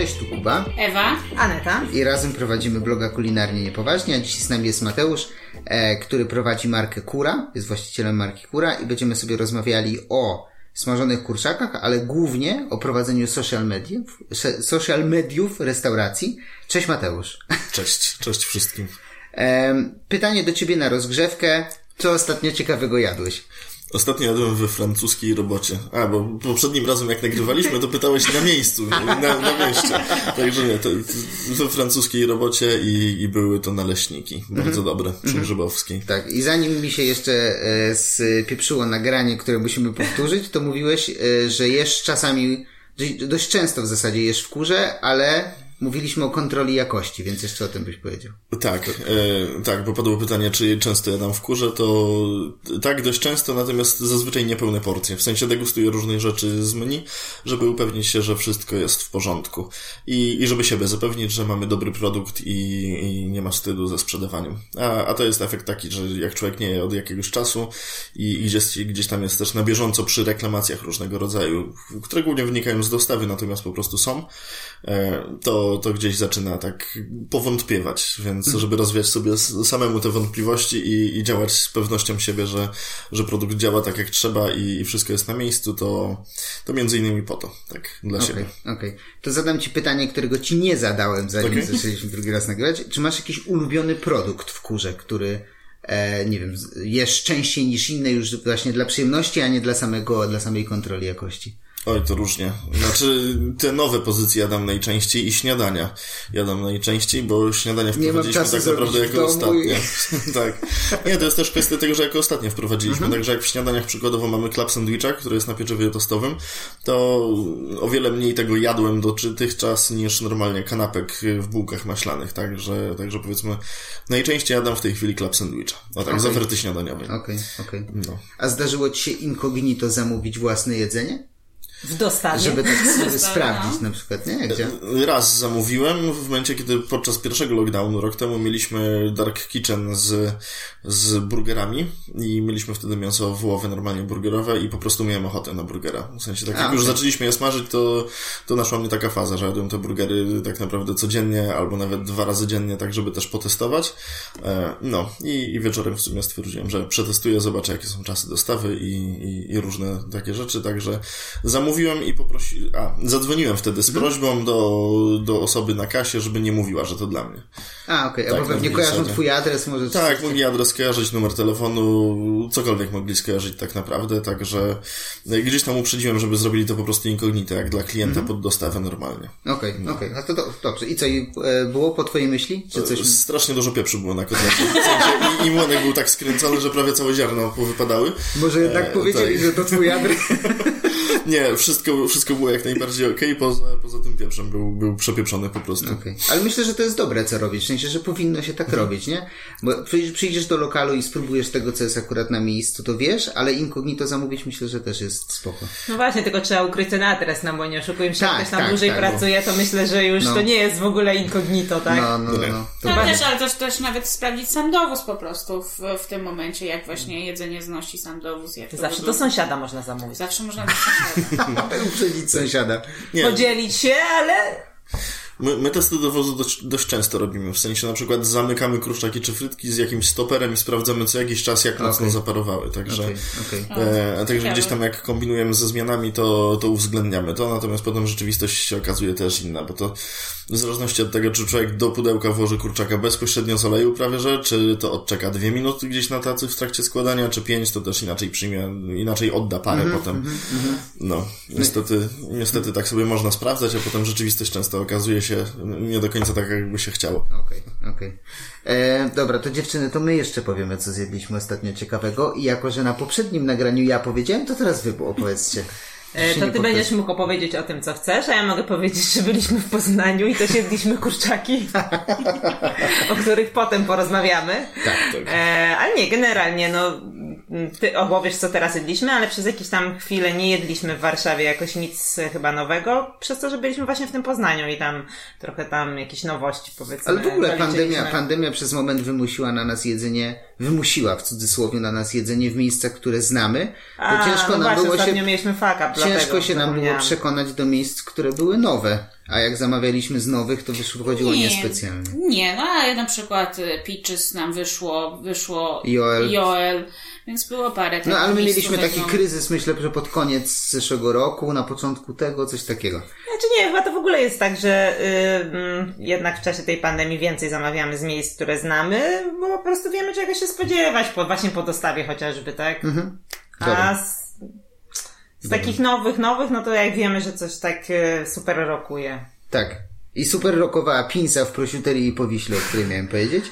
Cześć, tu Kuba. Ewa. Aneta. I razem prowadzimy bloga Kulinarnie Niepoważnie, a dziś z nami jest Mateusz, e, który prowadzi markę Kura, jest właścicielem marki Kura i będziemy sobie rozmawiali o smażonych kurczakach, ale głównie o prowadzeniu social mediów, social mediów restauracji. Cześć Mateusz. Cześć, cześć wszystkim. Em, pytanie do ciebie na rozgrzewkę. Co ostatnio ciekawego jadłeś? Ostatnio jadłem we francuskiej robocie. A, bo poprzednim razem jak nagrywaliśmy, to pytałeś na miejscu, na, na mieście. Także nie, to, we francuskiej robocie i, i były to naleśniki. Bardzo dobre, przy Grzybowskiej. Tak, i zanim mi się jeszcze e, spieprzyło nagranie, które musimy powtórzyć, to mówiłeś, e, że jesz czasami, dość- dość często w zasadzie jesz w kurze, ale mówiliśmy o kontroli jakości, więc jeszcze o tym byś powiedział. Tak, e, tak, bo padło pytanie, czy często jadam w kurze, to tak, dość często, natomiast zazwyczaj niepełne porcje. W sensie degustuję różnych rzeczy z menu, żeby upewnić się, że wszystko jest w porządku. I, i żeby siebie zapewnić, że mamy dobry produkt i, i nie ma wstydu ze sprzedawaniem. A, a to jest efekt taki, że jak człowiek nie je od jakiegoś czasu i, i gdzieś, gdzieś tam jest też na bieżąco przy reklamacjach różnego rodzaju, które głównie wynikają z dostawy, natomiast po prostu są, to, to gdzieś zaczyna tak powątpiewać, więc żeby rozwiać sobie samemu te wątpliwości i, i działać z pewnością siebie, że, że produkt działa tak jak trzeba i, i wszystko jest na miejscu, to, to między innymi po to, tak, dla Okej, siebie. okej. To zadam ci pytanie, którego ci nie zadałem, zanim Okej. zaczęliśmy drugi raz nagrywać. Czy masz jakiś ulubiony produkt w kurze, który, e, nie wiem, jesz częściej niż inne już właśnie dla przyjemności, a nie dla samego, dla samej kontroli jakości? Oj, to różnie. Znaczy, te nowe pozycje jadam najczęściej i śniadania jadam najczęściej, bo śniadania wprowadziliśmy tak naprawdę jako domu i- ostatnie. tak. Nie, to jest też kwestia tego, że jako ostatnie wprowadziliśmy. Mhm. Także jak w śniadaniach przykładowo mamy club sandwicha, który jest na pieczywie tostowym, to o wiele mniej tego jadłem dotychczas niż normalnie kanapek w bułkach maślanych. Także, także powiedzmy, najczęściej jadam w tej chwili club sandwicha. O tak, z Okej. oferty śniadaniowej. Okej, okej. No. A zdarzyło ci się incognito zamówić własne jedzenie? W dostawie. Żeby tak sobie sprawdzić na przykład, nie? Gdzie? Raz zamówiłem w momencie, kiedy podczas pierwszego lockdownu rok temu mieliśmy Dark Kitchen z, z burgerami i mieliśmy wtedy mięso wołowe normalnie burgerowe i po prostu miałem ochotę na burgera. W sensie tak A, jak już okej. zaczęliśmy je smażyć, to, to naszła mnie taka faza, że jadłem te burgery tak naprawdę codziennie albo nawet dwa razy dziennie, tak żeby też potestować. E, No i, i wieczorem w sumie stwierdziłem, że przetestuję, zobaczę jakie są czasy dostawy i, i, i różne takie rzeczy, także zamówiłem i poprosiłem, a zadzwoniłem wtedy z Mhm. prośbą do, do osoby na kasie, żeby nie mówiła, że to dla mnie. A, okej, Tak, albo pewnie kojarzą twój adres, może... Tak, mogli adres skojarzyć, numer telefonu, cokolwiek mogli skojarzyć tak naprawdę, także gdzieś tam uprzedziłem, żeby zrobili to po prostu incognito, jak dla klienta Mhm. pod dostawę normalnie. Okej, okej, a to do, dobrze. I co, i, e, było po twojej myśli? Czy coś... Strasznie dużo pieprzu było na kotlecie. I, I młonek był tak skręcony, że prawie całe ziarno wypadały. Może jednak E, powiedzieli, tak. że to twój adres? Nie, wszystko, wszystko było jak najbardziej okej, poza, poza tym pieprzem był, był przepieprzony po prostu. Okej. Ale myślę, że to jest dobre, co robisz. W sensie, że powinno się tak Mhm. robić, nie? Bo przyjdziesz, do lokalu i spróbujesz tego, co jest akurat na miejscu, to wiesz, ale incognito zamówić myślę, że też jest spoko. No właśnie, tylko trzeba ukryć ten adres, no bo nie oszukujmy się, Tak, jak ktoś tam tak, dłużej tak, bo- pracuje, to myślę, że już No. to nie jest w ogóle incognito, tak? No, no, no. no. To No też, ale też, też nawet sprawdzić sam dowóz po prostu w, w tym momencie, jak właśnie jedzenie znosi sam dowóz. Jak to Zawsze do sąsiada można zamówić. Zawsze można dostać. uprzedzić sąsiada. Nie, Podzielić się, ale My, my testy dowozu dość, dość często robimy. W sensie na przykład zamykamy kruszczaki czy frytki z jakimś stoperem i sprawdzamy co jakiś czas, jak mocno Okej. zaparowały. Także, Okej, okej. e, także gdzieś tam jak kombinujemy ze zmianami, to, to uwzględniamy to, natomiast potem rzeczywistość się okazuje też inna, bo to w zależności od tego, czy człowiek do pudełka włoży kurczaka bezpośrednio z oleju prawie, że, czy to odczeka dwie minuty gdzieś na tacy w trakcie składania, czy pięć, to też inaczej przyjmie, inaczej odda parę Mhm, potem. No, niestety, niestety tak sobie można sprawdzać, a potem rzeczywistość często okazuje się nie do końca tak, jakby się chciało. Okej, okej. E, Dobra, to dziewczyny, to my jeszcze powiemy, co zjedliśmy ostatnio ciekawego i jako, że na poprzednim nagraniu ja powiedziałem, to teraz wy opowiedzcie. e, Się to ty będziesz mógł opowiedzieć o tym, co chcesz, a ja mogę powiedzieć, że byliśmy w Poznaniu i to siedliśmy kurczaki, o których potem porozmawiamy. Tak, tak. E, ale nie, generalnie, no, ty opowiesz, co teraz jedliśmy, ale przez jakieś tam chwilę nie jedliśmy w Warszawie jakoś nic e, chyba nowego, przez to, że byliśmy właśnie w tym Poznaniu i tam trochę tam jakieś nowości, powiedzmy. Ale w ogóle pandemia, pandemia przez moment wymusiła na nas jedzenie wymusiła w cudzysłowie na nas jedzenie w miejscach, które znamy, to A, ciężko no nam właśnie, było się ostatnio mieliśmy fuck up, Ciężko się nam było przekonać do miejsc, które były nowe. A jak zamawialiśmy z nowych, to wyszło, wychodziło niespecjalnie. Nie, no ale na przykład y, Peaches nam wyszło, wyszło Joel. Joel więc było parę takich No ale my mieliśmy taki no. kryzys, myślę, że pod koniec zeszłego roku, na początku tego, coś takiego. Znaczy nie, chyba to w ogóle jest tak, że y, mm, jednak w czasie tej pandemii więcej zamawiamy z miejsc, które znamy, bo po prostu wiemy czego się spodziewać, po, właśnie po dostawie chociażby, tak? A Dobra. z, z takich nowych, nowych, no to jak wiemy, że coś tak y, super rokuje. Tak. I super rockowa pinsa w prosciuterii i powiśle, o której miałem powiedzieć.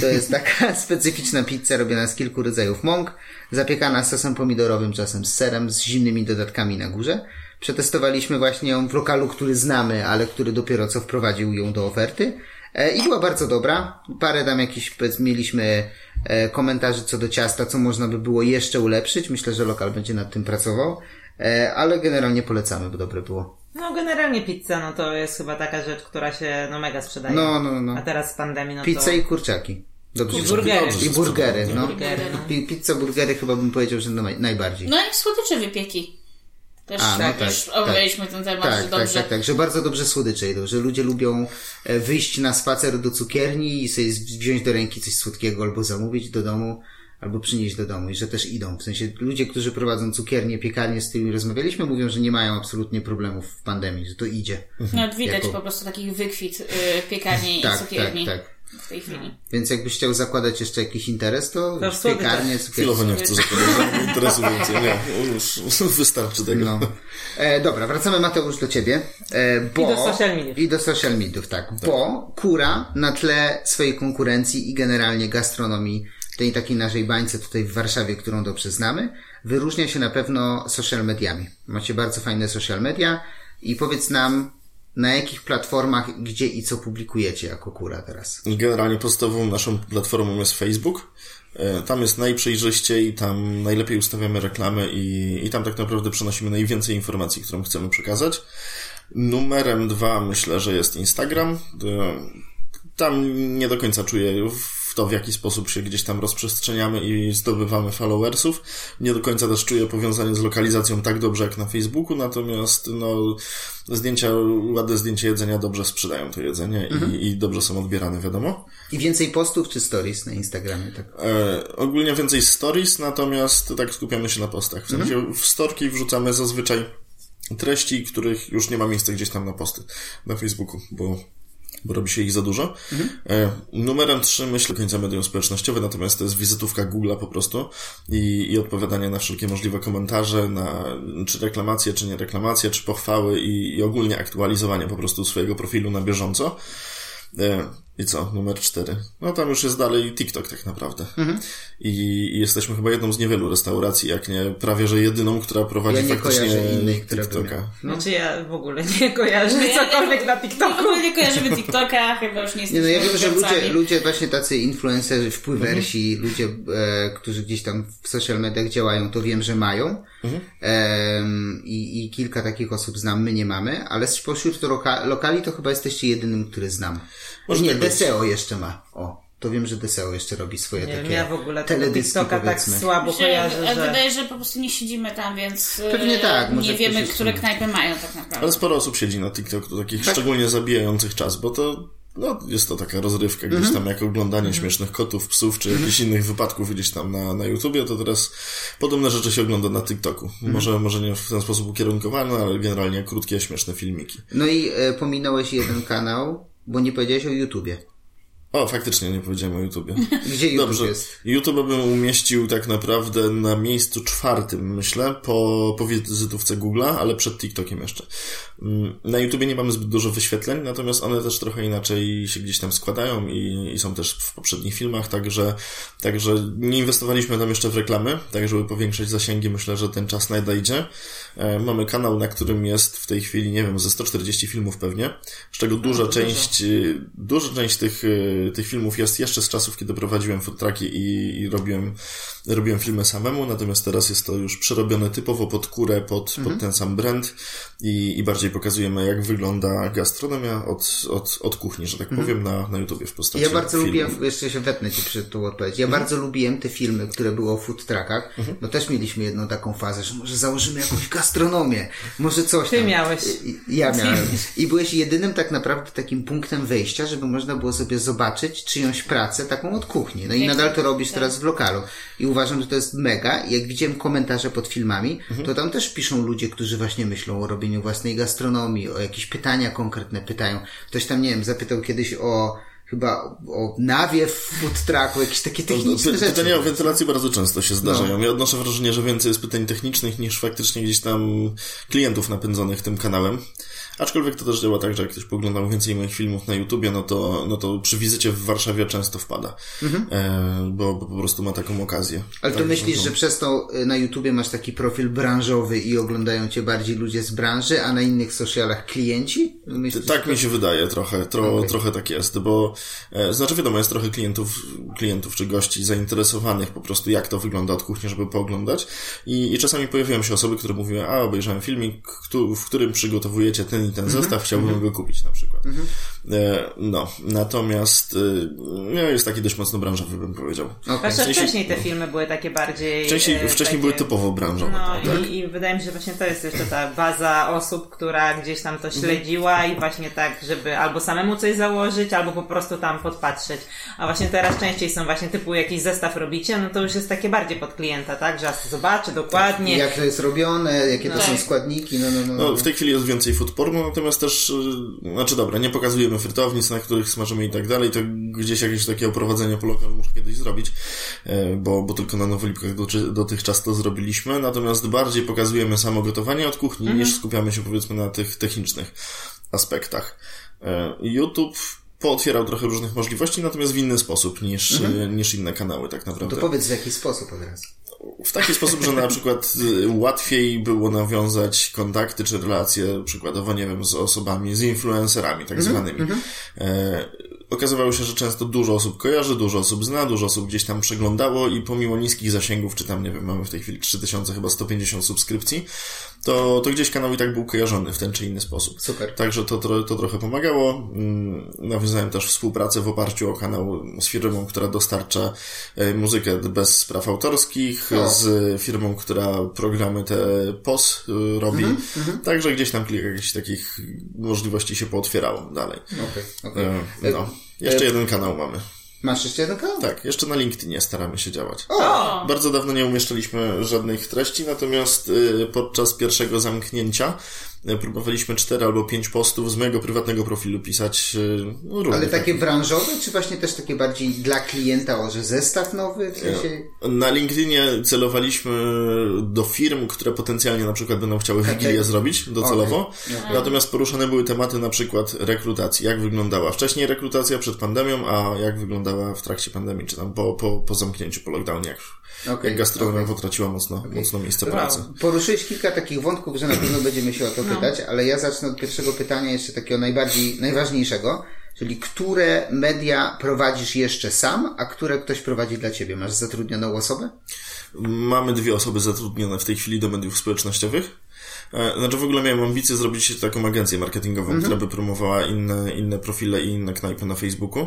To jest taka specyficzna pizza robiona z kilku rodzajów mąk, zapiekana sosem pomidorowym, czasem z serem, z zimnymi dodatkami na górze. Przetestowaliśmy właśnie ją w lokalu, który znamy, ale który dopiero co wprowadził ją do oferty. E, I była bardzo dobra. Parę tam jakichś, powiedz, mieliśmy e, komentarzy co do ciasta, co można by było jeszcze ulepszyć. Myślę, że lokal będzie nad tym pracował. E, ale generalnie polecamy, bo dobre było. No generalnie pizza, no to jest chyba taka rzecz, która się no mega sprzedaje. No, no, no. A teraz z pandemii, no Pizza to... i kurczaki. Dobrze. I burgery. I burgery, no. Burgery, no. Pi- Pizza, burgery chyba bym powiedział, że naj- najbardziej. No i słodycze wypieki. Też A, no tak, tak, już tak. omawialiśmy ten temat, Tak, że tak, dobrze. tak, tak, że bardzo dobrze słodycze idą, że ludzie lubią e, wyjść na spacer do cukierni i sobie wziąć do ręki coś słodkiego albo zamówić do domu, albo przynieść do domu i że też idą. W sensie ludzie, którzy prowadzą cukiernie, piekarnie, z którymi rozmawialiśmy, mówią, że nie mają absolutnie problemów w pandemii, że to idzie. No widać Jako- po prostu takich wykwit y, piekarni Tak, i cukierni tak, tak. W tej chwili. Więc jakbyś chciał zakładać jeszcze jakiś interes, to, słodyczach. piekarnie, cukiernie. Chwilowo nie chcę zakładać interesu więcej. Nie, już wystarczy tego. No. E, dobra, wracamy Mateusz do ciebie. E, bo, I do social mediów. I do social mediów, tak. Bo Kura na tle swojej konkurencji i generalnie gastronomii, tej takiej naszej bańce tutaj w Warszawie, którą dobrze znamy, wyróżnia się na pewno social mediami. Macie bardzo fajne social media i powiedz nam, na jakich platformach, gdzie i co publikujecie jako Kura teraz. Generalnie podstawową naszą platformą jest Facebook. E, Tam jest najprzejrzyściej, tam najlepiej ustawiamy reklamy i, i tam tak naprawdę przenosimy najwięcej informacji, którą chcemy przekazać. Numerem dwa myślę, że jest Instagram. E, Tam nie do końca czuję w to, w jaki sposób się gdzieś tam rozprzestrzeniamy i zdobywamy followersów. Nie do końca też czuję powiązanie z lokalizacją tak dobrze jak na Facebooku, natomiast no, zdjęcia, ładne zdjęcia jedzenia dobrze sprzedają to jedzenie i, i dobrze są odbierane, wiadomo. I więcej postów czy stories na Instagramie, tak? E, ogólnie więcej stories, natomiast tak skupiamy się na postach. W sensie w storki wrzucamy zazwyczaj treści, których już nie ma miejsca gdzieś tam na posty na Facebooku, bo, bo robi się ich za dużo. E, numerem 3 myślę końca medium społecznościowe, natomiast to jest wizytówka Google'a po prostu i, i odpowiadanie na wszelkie możliwe komentarze, na czy reklamacje, czy nie reklamacje, czy pochwały i, i ogólnie aktualizowanie po prostu swojego profilu na bieżąco. E, I co? Numer cztery. No tam już jest dalej TikTok tak naprawdę. I, I jesteśmy chyba jedną z niewielu restauracji, jak nie prawie że jedyną, która prowadzi Ja nie faktycznie innej, TikToka. miała. Znaczy ja w ogóle nie kojarzę No ja cokolwiek nie- na W TikToku. ogóle nie kojarzymy TikToka, chyba już nie Nie jesteśmy no, ja wiem, że ludzie, ludzie właśnie tacy influencerzy, wpływersi, ludzie, e, którzy gdzieś tam w social mediach działają, to wiem, że mają. Em, i, I kilka takich osób znam, my nie mamy, ale spośród loka, lokali to chyba jesteście jedynym, który znam. Może nie, tak być. Deseo jeszcze ma. O, to wiem, że Deseo jeszcze robi swoje Nie takie wiem, ja w ogóle tego teledyski, TikToka tak słabo Myślę, kojarzę, ale że... wydaje, że po prostu nie siedzimy tam, więc e, Pewnie tak, może nie wiemy, które inny. knajpy mają tak naprawdę. Ale sporo osób siedzi na TikToku, takich Tak. szczególnie zabijających czas, bo to no, jest to taka rozrywka, gdzieś Mhm. tam jak oglądanie śmiesznych kotów, psów, czy jakichś innych wypadków gdzieś tam na, na YouTubie, to teraz podobne rzeczy się ogląda na TikToku. Mhm. Może, może nie w ten sposób ukierunkowane, ale generalnie krótkie, śmieszne filmiki. No i e, pominąłeś jeden kanał, bo nie powiedziałeś o YouTubie. O, faktycznie nie powiedziałem o YouTubie. Gdzie YouTube Dobrze. jest? YouTube bym umieścił tak naprawdę na miejscu czwartym, myślę, po, po wizytówce Google'a, ale przed TikTokiem jeszcze. Mm, Na YouTubie nie mamy zbyt dużo wyświetleń, natomiast one też trochę inaczej się gdzieś tam składają i, i są też w poprzednich filmach, także, także nie inwestowaliśmy tam jeszcze w reklamy, tak żeby powiększyć zasięgi, myślę, że ten czas nadejdzie. E, Mamy kanał, na którym jest w tej chwili, nie wiem, ze 140 filmów pewnie, z czego duża część, y, duża część tych y, tych filmów jest jeszcze z czasów, kiedy prowadziłem food trucki i, i robiłem, robiłem filmy samemu, natomiast teraz jest to już przerobione typowo pod kurę, pod, pod ten sam brand i, i bardziej pokazujemy, jak wygląda gastronomia od, od, od kuchni, że tak powiem, na, na YouTubie w postaci Ja bardzo filmów. lubiłem, jeszcze się wetnę ci przy tą odpowiedź, ja bardzo lubiłem te filmy, które były o food truckach, no też mieliśmy jedną taką fazę, że może założymy jakąś gastronomię, może coś Ty tam. miałeś. I- Ja miałem. I byłeś jedynym tak naprawdę takim punktem wyjścia, żeby można było sobie zobaczyć czyjąś pracę taką od kuchni. No i nadal to robisz teraz w lokalu. I uważam, że to jest mega. Jak widziałem komentarze pod filmami, to tam też piszą ludzie, którzy właśnie myślą o robieniu własnej gastronomii, o jakieś pytania konkretne pytają. Ktoś tam, nie wiem, zapytał kiedyś o chyba o nawiew w food trucku, jakieś takie techniczne Py- rzeczy. Pytania o wentylację bardzo często się zdarzają. No. Ja odnoszę wrażenie, że więcej jest pytań technicznych niż faktycznie gdzieś tam klientów napędzonych tym kanałem. Aczkolwiek to też działa tak, że jak ktoś poglądał więcej moich filmów na YouTubie, no to, no to przy wizycie w Warszawie często wpada. E, bo, bo po prostu ma taką okazję. Mhm. Ale to Tak, myślisz, no. że przez to y, na YouTubie masz taki profil branżowy i oglądają cię bardziej ludzie z branży, a na innych socialach klienci? Myślisz, Tak że mi się wydaje trochę, tro, Okej. trochę tak jest, bo e, znaczy wiadomo, jest trochę klientów, klientów czy gości zainteresowanych po prostu jak to wygląda od kuchni, żeby pooglądać i, i czasami pojawiają się osoby, które mówiły, a obejrzałem filmik, w którym przygotowujecie ten ten zestaw, chciałbym go kupić na przykład. E, no, natomiast e, no, jest taki dość mocno branżowy, bym powiedział. Zwłaszcza sensie- wcześniej te filmy były takie bardziej... Wcześniej, e, wcześniej takie... były typowo branżowe. No tak? i, i wydaje mi się, że właśnie to jest jeszcze ta baza osób, która gdzieś tam to śledziła i właśnie tak, żeby albo samemu coś założyć, albo po prostu tam podpatrzeć. A właśnie teraz częściej są właśnie typu jakiś zestaw robicie, no to już jest takie bardziej pod klienta, tak? Że zobaczy dokładnie. Jak to jest robione, jakie to No. są składniki, no, no, no. No, w tej chwili jest więcej food pornu, natomiast też, y, znaczy dobra, nie pokazujemy frytownic, na których smażymy i tak dalej, to gdzieś jakieś takie oprowadzenie po lokalu muszę kiedyś zrobić, e, bo, bo tylko na Nowolipkach doty- dotychczas to zrobiliśmy, natomiast bardziej pokazujemy samo gotowanie od kuchni, niż skupiamy się powiedzmy na tych technicznych aspektach. E, YouTube pootwierał trochę różnych możliwości, natomiast w inny sposób niż, e, niż inne kanały tak naprawdę. To powiedz w jaki sposób od razu. W taki sposób, że na przykład y, łatwiej było nawiązać kontakty czy relacje, przykładowo, nie wiem, z osobami, z influencerami tak zwanymi. E, okazywało się, że często dużo osób kojarzy, dużo osób zna, dużo osób gdzieś tam przeglądało i pomimo niskich zasięgów, czy tam, nie wiem, mamy w tej chwili 3000, chyba 150 subskrypcji, to, to gdzieś kanał i tak był kojarzony w ten czy inny sposób. Super. Także to, to, to trochę pomagało. Mm, Nawiązałem też współpracę w oparciu o kanał z firmą, która dostarcza e, muzykę bez praw autorskich, O. z firmą, która programy te POS robi. Mhm, Także gdzieś tam kilka jakichś takich możliwości się pootwierało dalej. Okej, okej. E, No. Jeszcze jeden kanał mamy. Masz jeszcze jeden kanał? Tak, jeszcze na LinkedInie staramy się działać. O! Bardzo dawno nie umieszczaliśmy żadnych treści, natomiast y, podczas pierwszego zamknięcia y, próbowaliśmy cztery albo pięć postów z mojego prywatnego profilu pisać. y, No, Ale takie takich. branżowe, czy właśnie też takie bardziej dla klienta, o, że zestaw nowy? W sensie... Na LinkedInie celowaliśmy do firm, które potencjalnie na przykład będą chciały. Wigilię zrobić docelowo. Okej. Natomiast poruszane były tematy na przykład rekrutacji. Jak wyglądała wcześniej rekrutacja przed pandemią, a jak wyglądała w trakcie pandemii, czy tam po, po, po zamknięciu, po lockdownie, jak, Jak gastronomia okej. potraciła mocno, mocno miejsce pracy. Poruszyłeś kilka takich wątków, że na pewno będziemy się o to pytać, ale ja zacznę od pierwszego pytania, jeszcze takiego najbardziej, najważniejszego, czyli które media prowadzisz jeszcze sam, a które ktoś prowadzi dla ciebie? Masz zatrudnioną osobę? Mamy dwie osoby zatrudnione w tej chwili do mediów społecznościowych. E, Znaczy w ogóle miałem ambicję zrobić taką agencję marketingową, która by promowała inne, inne profile i inne knajpy na Facebooku,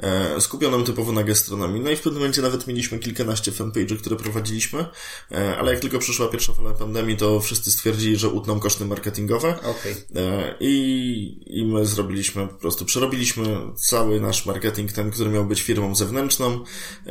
e, skupioną typowo na gastronomii. No i w pewnym momencie nawet mieliśmy kilkanaście fanpage'y, które prowadziliśmy, e, ale jak tylko przyszła pierwsza fala pandemii, to wszyscy stwierdzili, że utną koszty marketingowe. E, I, I my zrobiliśmy, po prostu przerobiliśmy cały nasz marketing, ten, który miał być firmą zewnętrzną,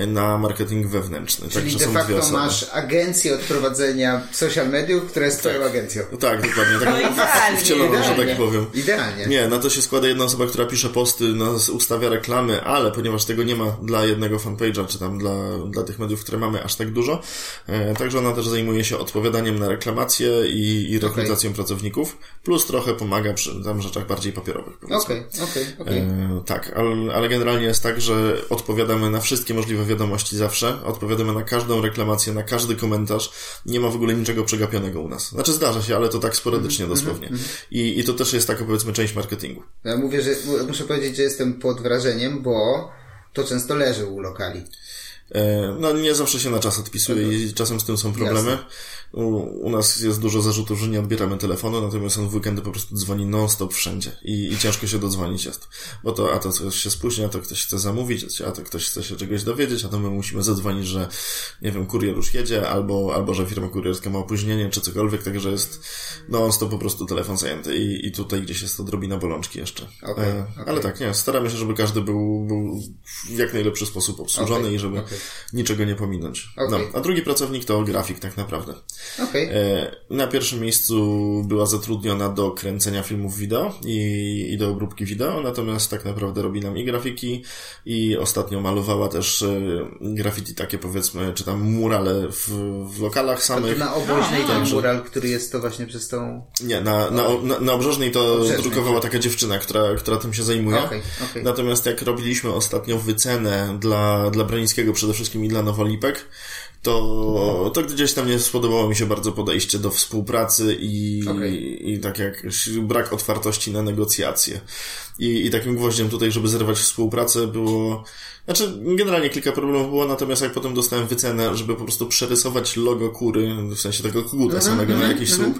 na marketing wewnętrzny. Czyli Także de facto masz agencję od prowadzenia social mediów, która jest twoją agencją. Tak, dokładnie. Tak, No idealnie, wcieloną, że tak powiem. Idealnie. Nie, na to się składa jedna osoba, która pisze posty, nas ustawia reklamy, ale ponieważ tego nie ma dla jednego fanpage'a, czy tam dla, dla tych mediów, które mamy aż tak dużo, e, także ona też zajmuje się odpowiadaniem na reklamacje i, i rekrutacją pracowników, plus trochę pomaga przy tam rzeczach bardziej papierowych. Okej, okej, okej. E, tak, ale, ale generalnie jest tak, że odpowiadamy na wszystkie możliwe wiadomości zawsze, odpowiadamy na każdą reklamację, na każdy komentarz, nie ma w ogóle niczego przegapionego u nas. Znaczy zdarza się, ale to tak sporadycznie dosłownie. I, I to też jest taka powiedzmy część marketingu. Ja mówię, że mu- muszę powiedzieć, że jestem pod wrażeniem, bo to często leży u lokali. E, no nie zawsze się na czas odpisuje i czasem z tym są problemy. U, u nas jest dużo zarzutów, że nie odbieramy telefonu, natomiast on w weekendy po prostu dzwoni non-stop wszędzie i, i ciężko się dodzwonić jest. Bo to a to coś się spóźnia, a to ktoś chce zamówić, a to ktoś chce się czegoś dowiedzieć, a to my musimy zadzwonić, że nie wiem, kurier już jedzie, albo, albo że firma kurierska ma opóźnienie, czy cokolwiek, także jest non-stop po prostu telefon zajęty i, i tutaj gdzieś jest odrobina bolączki jeszcze. Okay, e, okay. Ale tak, nie, staramy się, żeby każdy był, był w jak najlepszy sposób obsłużony Okay, i żeby niczego nie pominąć. No, a drugi pracownik to grafik tak naprawdę. Okej. E, Na pierwszym miejscu była zatrudniona do kręcenia filmów wideo i, i do obróbki wideo, natomiast tak naprawdę robi nam i grafiki i ostatnio malowała też e, graffiti takie powiedzmy, czy tam murale w, w lokalach samych. Na A, ten mural, który jest to właśnie przez tą... Nie, na, na, na, na Obrzeżnej to Obrzeżnej. drukowała taka dziewczyna, która, która tym się zajmuje. Okej, okej. Natomiast jak robiliśmy ostatnio wycenę dla, dla Branińskiego przede wszystkim i dla Nowolipek, to, to gdzieś tam nie spodobało mi się bardzo podejście do współpracy i, Okej. i tak jak brak otwartości na negocjacje. I, I takim gwoździem tutaj, żeby zerwać współpracę było, znaczy generalnie kilka problemów było, natomiast jak potem dostałem wycenę, żeby po prostu przerysować logo kury, w sensie tego koguta samego na jakiś słup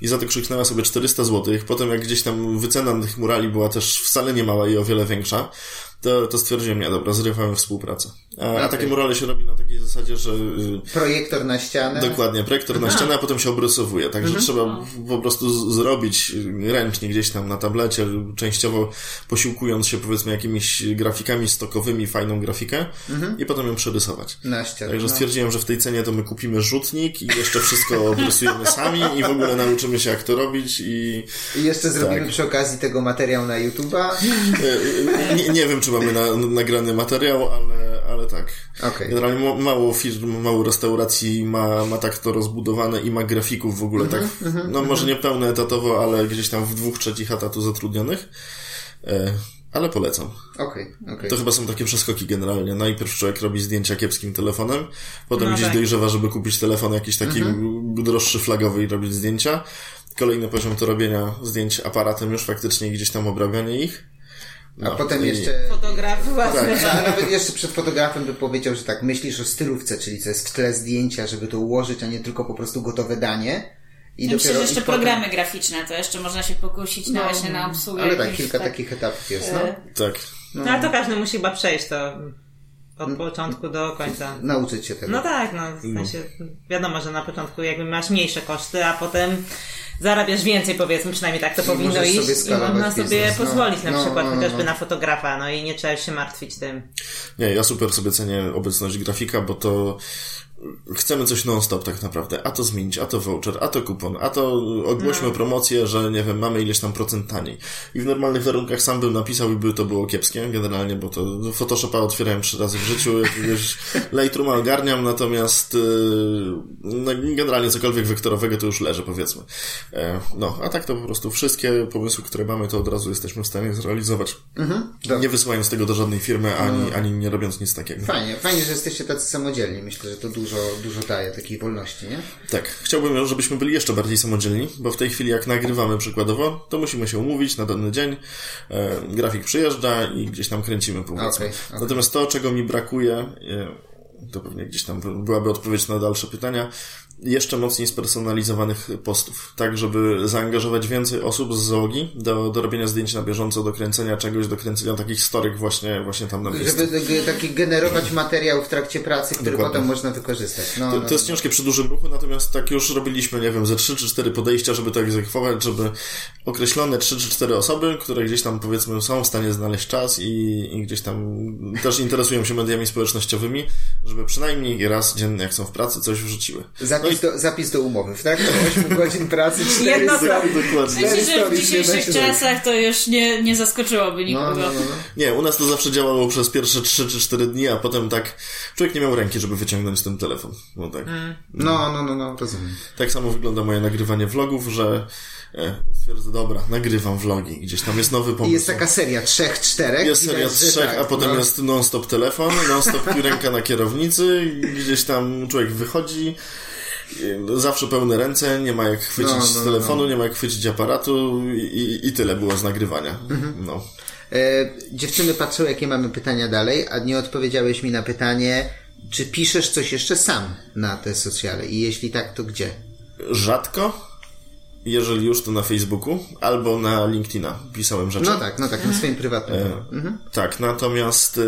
i za to krzyknęła sobie 400 zł, potem jak gdzieś tam wycena tych murali była też wcale nie mała i o wiele większa, to, to stwierdziłem, nie, dobra, zrywamy współpracę. A, a Okej. takie murale się robi na takiej zasadzie, że y, Projektor na ścianę. Dokładnie, projektor na ścianę, a potem się obrysowuje. Także Mhm. trzeba po prostu zrobić ręcznie gdzieś tam na tablecie, częściowo posiłkując się powiedzmy jakimiś grafikami stokowymi, fajną grafikę i potem ją przerysować. Na ścianę. Także Mhm. no. stwierdziłem, że w tej cenie to my kupimy rzutnik i jeszcze wszystko obrysujemy sami i w ogóle nauczymy się jak to robić i I jeszcze zrobimy Tak. przy okazji tego materiał na YouTube'a. e, nie, nie wiem, czy mamy na, nagrany materiał, ale, ale tak. Okej. Generalnie ma- mało firm, mało restauracji ma, ma tak to rozbudowane i ma grafików w ogóle tak, no może nie pełne etatowo, ale gdzieś tam w dwóch trzecich etatu zatrudnionych. E, ale polecam. Okej, okej. To chyba są takie przeskoki generalnie. Najpierw człowiek robi zdjęcia kiepskim telefonem, potem No gdzieś tak. dojrzewa, żeby kupić telefon jakiś taki droższy, flagowy i robić zdjęcia. Kolejny poziom to robienia zdjęć aparatem już faktycznie i gdzieś tam obrabianie ich. A No, potem jeszcze... Fotograf właśnie. Tak, a nawet jeszcze przed fotografem by powiedział, że tak myślisz o stylówce, czyli co jest w tle zdjęcia, żeby to ułożyć, a nie tylko po prostu gotowe danie. I Ja Myślę, że i jeszcze potem- programy graficzne, to jeszcze można się pokusić na właśnie na obsługę. Ale tak, kilka tak- takich etapów jest, no. e, Tak. No ale to każdy musi chyba przejść to od początku do końca. Nauczyć się tego. No tak, no w sensie wiadomo, że na początku jakby masz mniejsze koszty, a potem zarabiasz więcej powiedzmy, przynajmniej tak to I powinno iść sobie i można sobie biznes, no. pozwolić na No, przykład no, no, chociażby no. na fotografa, no i nie trzeba się martwić tym. Nie, ja super sobie cenię obecność grafika, bo to chcemy coś non-stop tak naprawdę. A to zmienić, a to voucher, a to kupon, a to ogłośmy promocję, że nie wiem, mamy ileś tam procent taniej. I w normalnych warunkach sam bym napisał i by to było kiepskie generalnie, bo to Photoshopa otwierałem trzy razy w życiu, jakiegoś Lightrooma ogarniam, natomiast yy, no, generalnie cokolwiek wektorowego to już leży powiedzmy. E, no, a tak to po prostu wszystkie pomysły, które mamy, to od razu jesteśmy w stanie zrealizować. Dobra. Nie wysyłając tego do żadnej firmy, ani, ani nie robiąc nic takiego. Fajnie, fajnie, że jesteście tacy samodzielni. Myślę, że to dużo, dużo daje takiej wolności, nie? Tak, chciałbym, żebyśmy byli jeszcze bardziej samodzielni, bo w tej chwili jak nagrywamy przykładowo, to musimy się umówić na dany dzień, e, grafik przyjeżdża i gdzieś tam kręcimy powiedzmy. Okej, okej. Natomiast to, czego mi brakuje, e, to pewnie gdzieś tam byłaby odpowiedź na dalsze pytania, jeszcze mocniej spersonalizowanych postów, tak żeby zaangażować więcej osób z załogi do, do robienia zdjęć na bieżąco, do kręcenia czegoś, do kręcenia takich storyk właśnie, właśnie tam na miejscu. Żeby taki generować materiał w trakcie pracy, który Dokładnie. potem można wykorzystać. No, To, no, to jest ciężkie przy dużym ruchu, natomiast tak już robiliśmy, nie wiem, ze 3 czy 4 podejścia, żeby to egzekwować, żeby określone 3 czy 4 osoby, które gdzieś tam powiedzmy są w stanie znaleźć czas i, i gdzieś tam też interesują się mediami społecznościowymi, żeby przynajmniej raz dziennie, jak są w pracy, coś wrzuciły. Zapis, do, zapis do umowy. W trakcie 8 godzin pracy 4 Jedno story. Dokładnie. Myślę, że w dzisiejszych czasach to już nie, nie zaskoczyłoby No, nikogo. no, no, no. Nie, u nas to zawsze działało przez pierwsze 3 czy 4 dni, a potem tak człowiek nie miał ręki, żeby wyciągnąć ten telefon. No tak. No, no, no, no, rozumiem. Tak samo wygląda moje nagrywanie vlogów, że stwierdzę, dobra, nagrywam vlogi. Gdzieś tam jest nowy pomysł. I jest taka seria trzech, czterech. Jest Widać, seria że trzech, tak, a potem no. jest non-stop telefon, non-stop ręka na kierownicy, i gdzieś tam człowiek wychodzi, zawsze pełne ręce, nie ma jak chwycić No, no, z telefonu, nie ma jak chwycić aparatu i, i tyle było z nagrywania. Mhm. No. E, dziewczyny patrzą, jakie mamy pytania dalej, a nie odpowiedziałeś mi na pytanie, czy piszesz coś jeszcze sam na te socjale i jeśli tak, to gdzie? Rzadko, jeżeli już to na Facebooku albo na LinkedIna pisałem rzeczy. No tak, no tak, na swoim prywatnym. Mhm. Tak, natomiast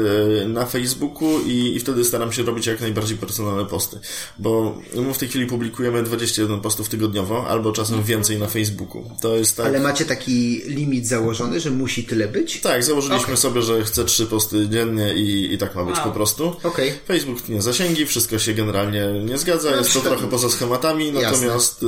e, na Facebooku i, i wtedy staram się robić jak najbardziej personalne posty, bo my w tej chwili publikujemy 21 postów tygodniowo, albo czasem więcej na Facebooku. To jest tak... Ale macie taki limit założony, że musi tyle być? Tak, założyliśmy Okej. sobie, że chcę trzy posty dziennie i, i tak ma być Wow. po prostu. Okej. Facebook tnie zasięgi, wszystko się generalnie nie zgadza, jest to trochę poza schematami, natomiast y,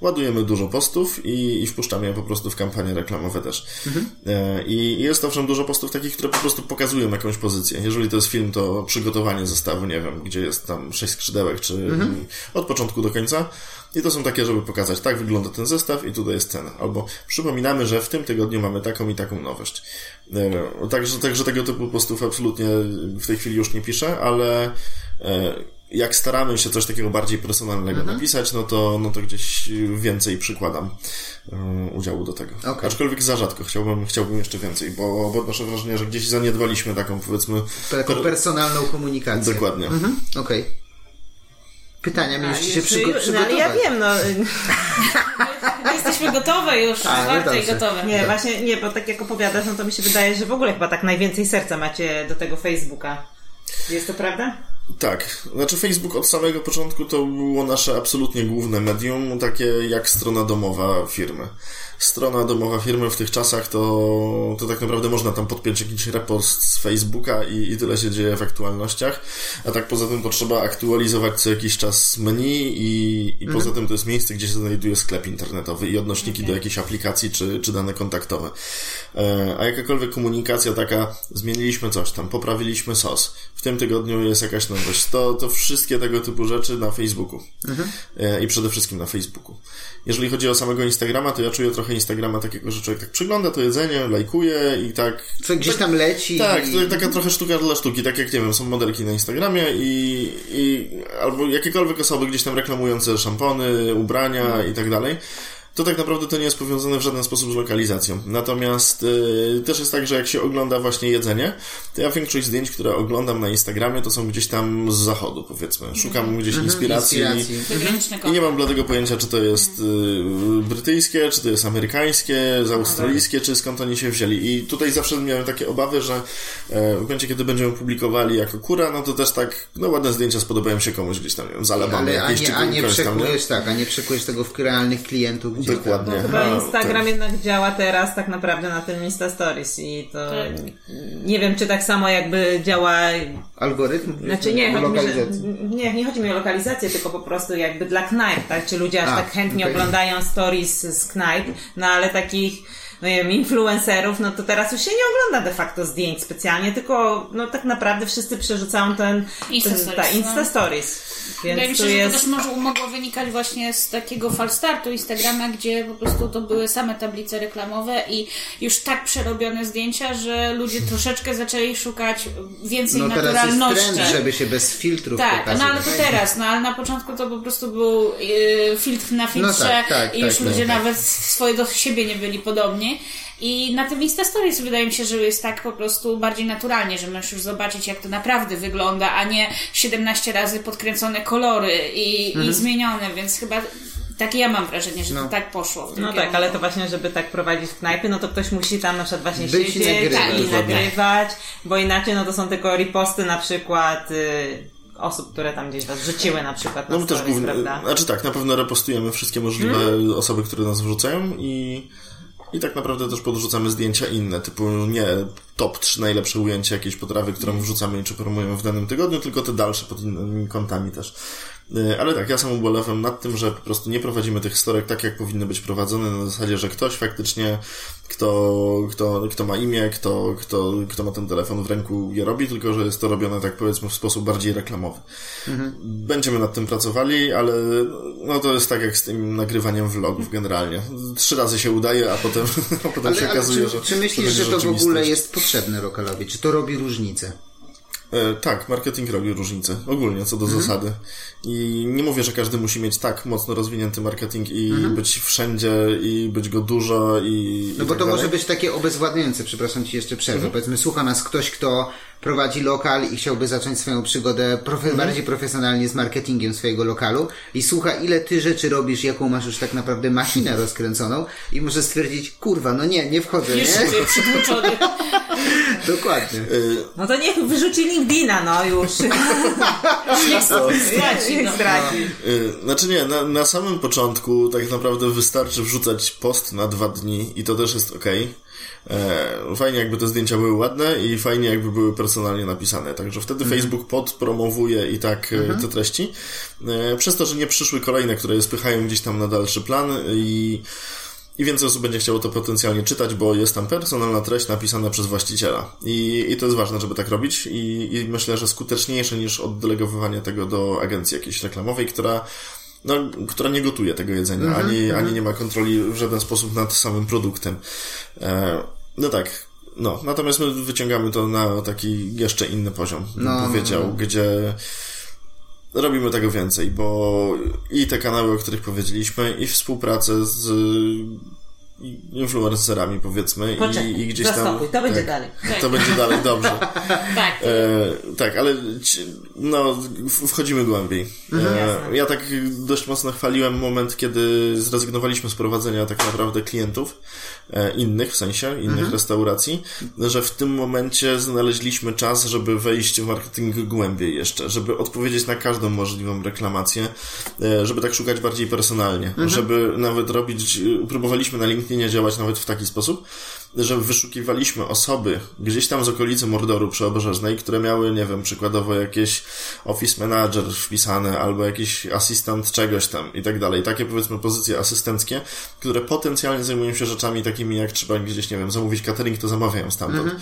ładujemy dużo postów i, i wpuszczamy je po prostu w kampanie reklamowe też. Mhm. E, I i jest owszem dużo postów takich, które po prostu pokazują jakąś pozycję. Jeżeli to jest film, to przygotowanie zestawu, nie wiem, gdzie jest tam sześć skrzydełek, czy Mhm. od początku do końca. I to są takie, żeby pokazać, tak wygląda ten zestaw i tutaj jest cena. Albo przypominamy, że w tym tygodniu mamy taką i taką nowość. E, Także, także tego typu postów absolutnie w tej chwili już nie piszę, ale e, jak staramy się coś takiego bardziej personalnego Mhm. napisać, no to, no to gdzieś więcej przykładam e, udziału do tego. Okej. Aczkolwiek za rzadko chciałbym, chciałbym jeszcze więcej, bo, bo odnoszę wrażenie, że gdzieś zaniedbaliśmy taką powiedzmy. Taką personalną komunikację. Dokładnie. Mhm. Okej. Pytania mieliście się Jeszcze przygo- ju- no, przygotować. ale ja wiem, no My jesteśmy gotowe już, A, zwarte i gotowe. nie, właśnie nie, bo tak jak opowiadasz, no to mi się wydaje, że w ogóle chyba tak najwięcej serca macie do tego Facebooka. Jest to prawda? Tak, znaczy Facebook od samego początku to było nasze absolutnie główne medium, takie jak strona domowa firmy. Strona domowa firmy w tych czasach to, to tak naprawdę można tam podpiąć jakiś repost z Facebooka i, i tyle się dzieje w aktualnościach. A tak poza tym to trzeba aktualizować co jakiś czas menu i, i poza tym to jest miejsce, gdzie się znajduje sklep internetowy i odnośniki do jakichś aplikacji czy, czy dane kontaktowe. E, A jakakolwiek komunikacja taka, zmieniliśmy coś tam, poprawiliśmy sos. W tym tygodniu jest jakaś To, to wszystkie tego typu rzeczy na Facebooku. E, I przede wszystkim na Facebooku. Jeżeli chodzi o samego Instagrama, to ja czuję trochę Instagrama takiego, że człowiek tak przygląda to jedzenie, lajkuje i tak Co gdzieś tam leci. tak, i... to taka trochę sztuka dla sztuki, tak jak nie wiem, są modelki na Instagramie i, i albo jakiekolwiek osoby gdzieś tam reklamujące szampony, ubrania i tak dalej. To tak naprawdę to nie jest powiązane w żaden sposób z lokalizacją. Natomiast y, też jest tak, że jak się ogląda właśnie jedzenie, to ja większość zdjęć, które oglądam na Instagramie, to są gdzieś tam z zachodu, powiedzmy. Szukam gdzieś inspiracji. Inspiracji. Wygraniczny I nie mam bladego pojęcia, czy to jest y, brytyjskie, czy to jest amerykańskie, z australijskie, czy skąd oni się wzięli. I tutaj zawsze miałem takie obawy, że e, w momencie, kiedy będziemy publikowali jako kura, no to też tak, no ładne zdjęcia spodobają się komuś gdzieś tam, nie wiem, z Ale a jakieś, nie, a nie przekujesz tak, a nie przekujesz tego w realnych klientów. Gdzie Dokładnie. Chyba A, Instagram tak. jednak działa teraz tak naprawdę na tym Insta Stories i to Tak. nie wiem, czy tak samo jakby działa Algorytm? Znaczy nie, chodzi mi, że, nie, nie chodzi mi o lokalizację, tylko po prostu jakby dla knajp, tak? Czy ludzie aż A, tak chętnie okej. oglądają stories z knajp, no ale takich, no nie wiem, influencerów, no to teraz już się nie ogląda de facto zdjęć specjalnie, tylko no tak naprawdę wszyscy przerzucają ten Insta ten, Stories, ta, no. Insta Stories. Wydaje mi Więc się, tu że to jest... też może, mogło wynikać właśnie z takiego falstartu Instagrama, gdzie po prostu to były same tablice reklamowe i już tak przerobione zdjęcia, że ludzie troszeczkę zaczęli szukać więcej No teraz jest naturalności. trend, żeby się bez filtrów Tak, pokazać. no ale to teraz, no ale na początku to po prostu był yy, filtr na filtrze No tak, tak, i już tak, ludzie tak. nawet swoje do siebie nie byli podobni. I na tym Insta Stories wydaje mi się, że jest tak po prostu bardziej naturalnie, że możesz już zobaczyć, jak to naprawdę wygląda, a nie 17 razy podkręcone kolory i, Mhm. i zmienione, więc chyba takie ja mam wrażenie, że No. to tak poszło. W tym No tak, ale to właśnie, żeby tak prowadzić w knajpy, no to ktoś musi tam na przykład właśnie Być i siedzieć nagrywać. i Dokładnie. nagrywać, bo inaczej no to są tylko reposty na przykład y, osób, które tam gdzieś was rzuciły na przykład na No my też stories, głównie, prawda? znaczy tak, na pewno repostujemy wszystkie możliwe osoby, które nas wrzucają i, i tak naprawdę też podrzucamy zdjęcia inne, typu nie top 3 najlepsze ujęcia jakiejś potrawy, którą wrzucamy i czy promujemy w danym tygodniu, tylko te dalsze pod innymi kątami też. Y, Ale tak, ja sam ubolewam nad tym, że po prostu nie prowadzimy tych storek tak, jak powinny być prowadzone, na zasadzie, że ktoś faktycznie, kto, kto, kto ma imię, kto, kto, kto ma ten telefon w ręku je robi, tylko że jest to robione tak powiedzmy w sposób bardziej reklamowy. Będziemy nad tym pracowali, ale no to jest tak jak z tym nagrywaniem vlogów generalnie. Trzy razy się udaje, a potem, a potem się Ale, ale okazuje, czy, że czy myślisz, że to w ogóle jest potrzebne lokalowi? Czy to robi różnicę? E, tak, marketing robi różnicę, ogólnie co do Mhm. zasady. I nie mówię, że każdy musi mieć tak mocno rozwinięty marketing i być wszędzie i być go dużo i. Mhm. No i bo tak to dalej. może być takie obezwładniające, przepraszam ci jeszcze przerwę. Mhm. Powiedzmy, słucha nas ktoś, kto prowadzi lokal i chciałby zacząć swoją przygodę profe- Mhm. bardziej profesjonalnie z marketingiem swojego lokalu i słucha, ile ty rzeczy robisz, jaką masz już tak naprawdę machinę rozkręconą i może stwierdzić, kurwa, no nie, nie wchodzę, Już nie? Dokładnie. No to niech wyrzuci LinkedIna, no już. Niech sobie straci. Niech No. zdradzi. Y, Znaczy nie, na, na samym początku tak naprawdę wystarczy wrzucać post na dwa dni i to też jest ok. Fajnie jakby te zdjęcia były ładne i fajnie jakby były personalnie napisane. Także wtedy Facebook podpromowuje i tak e, te treści. E, Przez to, że nie przyszły kolejne, które je spychają gdzieś tam na dalszy plan i i więcej osób będzie chciało to potencjalnie czytać, bo jest tam personalna treść napisana przez właściciela. I, i to jest ważne, żeby tak robić. I, I myślę, że skuteczniejsze niż oddelegowywanie tego do agencji jakiejś reklamowej, która, no, która nie gotuje tego jedzenia, ani, ani nie ma kontroli w żaden sposób nad samym produktem. E, no tak. No, natomiast my wyciągamy to na taki jeszcze inny poziom, bym no, powiedział, no. gdzie robimy tego więcej, bo i te kanały, o których powiedzieliśmy, i współpracę z influencerami, powiedzmy, Poczekaj, i, i gdzieś tam. to będzie tak, dalej. To będzie dalej, dobrze. Tak. E, tak, ale no, wchodzimy głębiej. E, ja tak dość mocno chwaliłem moment, kiedy zrezygnowaliśmy z prowadzenia tak naprawdę klientów e, innych, w sensie innych restauracji, że w tym momencie znaleźliśmy czas, żeby wejść w marketing głębiej jeszcze, żeby odpowiedzieć na każdą możliwą reklamację, e, żeby tak szukać bardziej personalnie, żeby nawet robić, próbowaliśmy na LinkedInie działać nawet w taki sposób, że wyszukiwaliśmy osoby gdzieś tam z okolicy Mordoru przyobrzeżnej, które miały, nie wiem, przykładowo jakieś office manager wpisane, albo jakiś asystent czegoś tam i tak dalej. Takie powiedzmy pozycje asystenckie, które potencjalnie zajmują się rzeczami takimi, jak trzeba gdzieś, nie wiem, zamówić catering, to zamawiają stamtąd.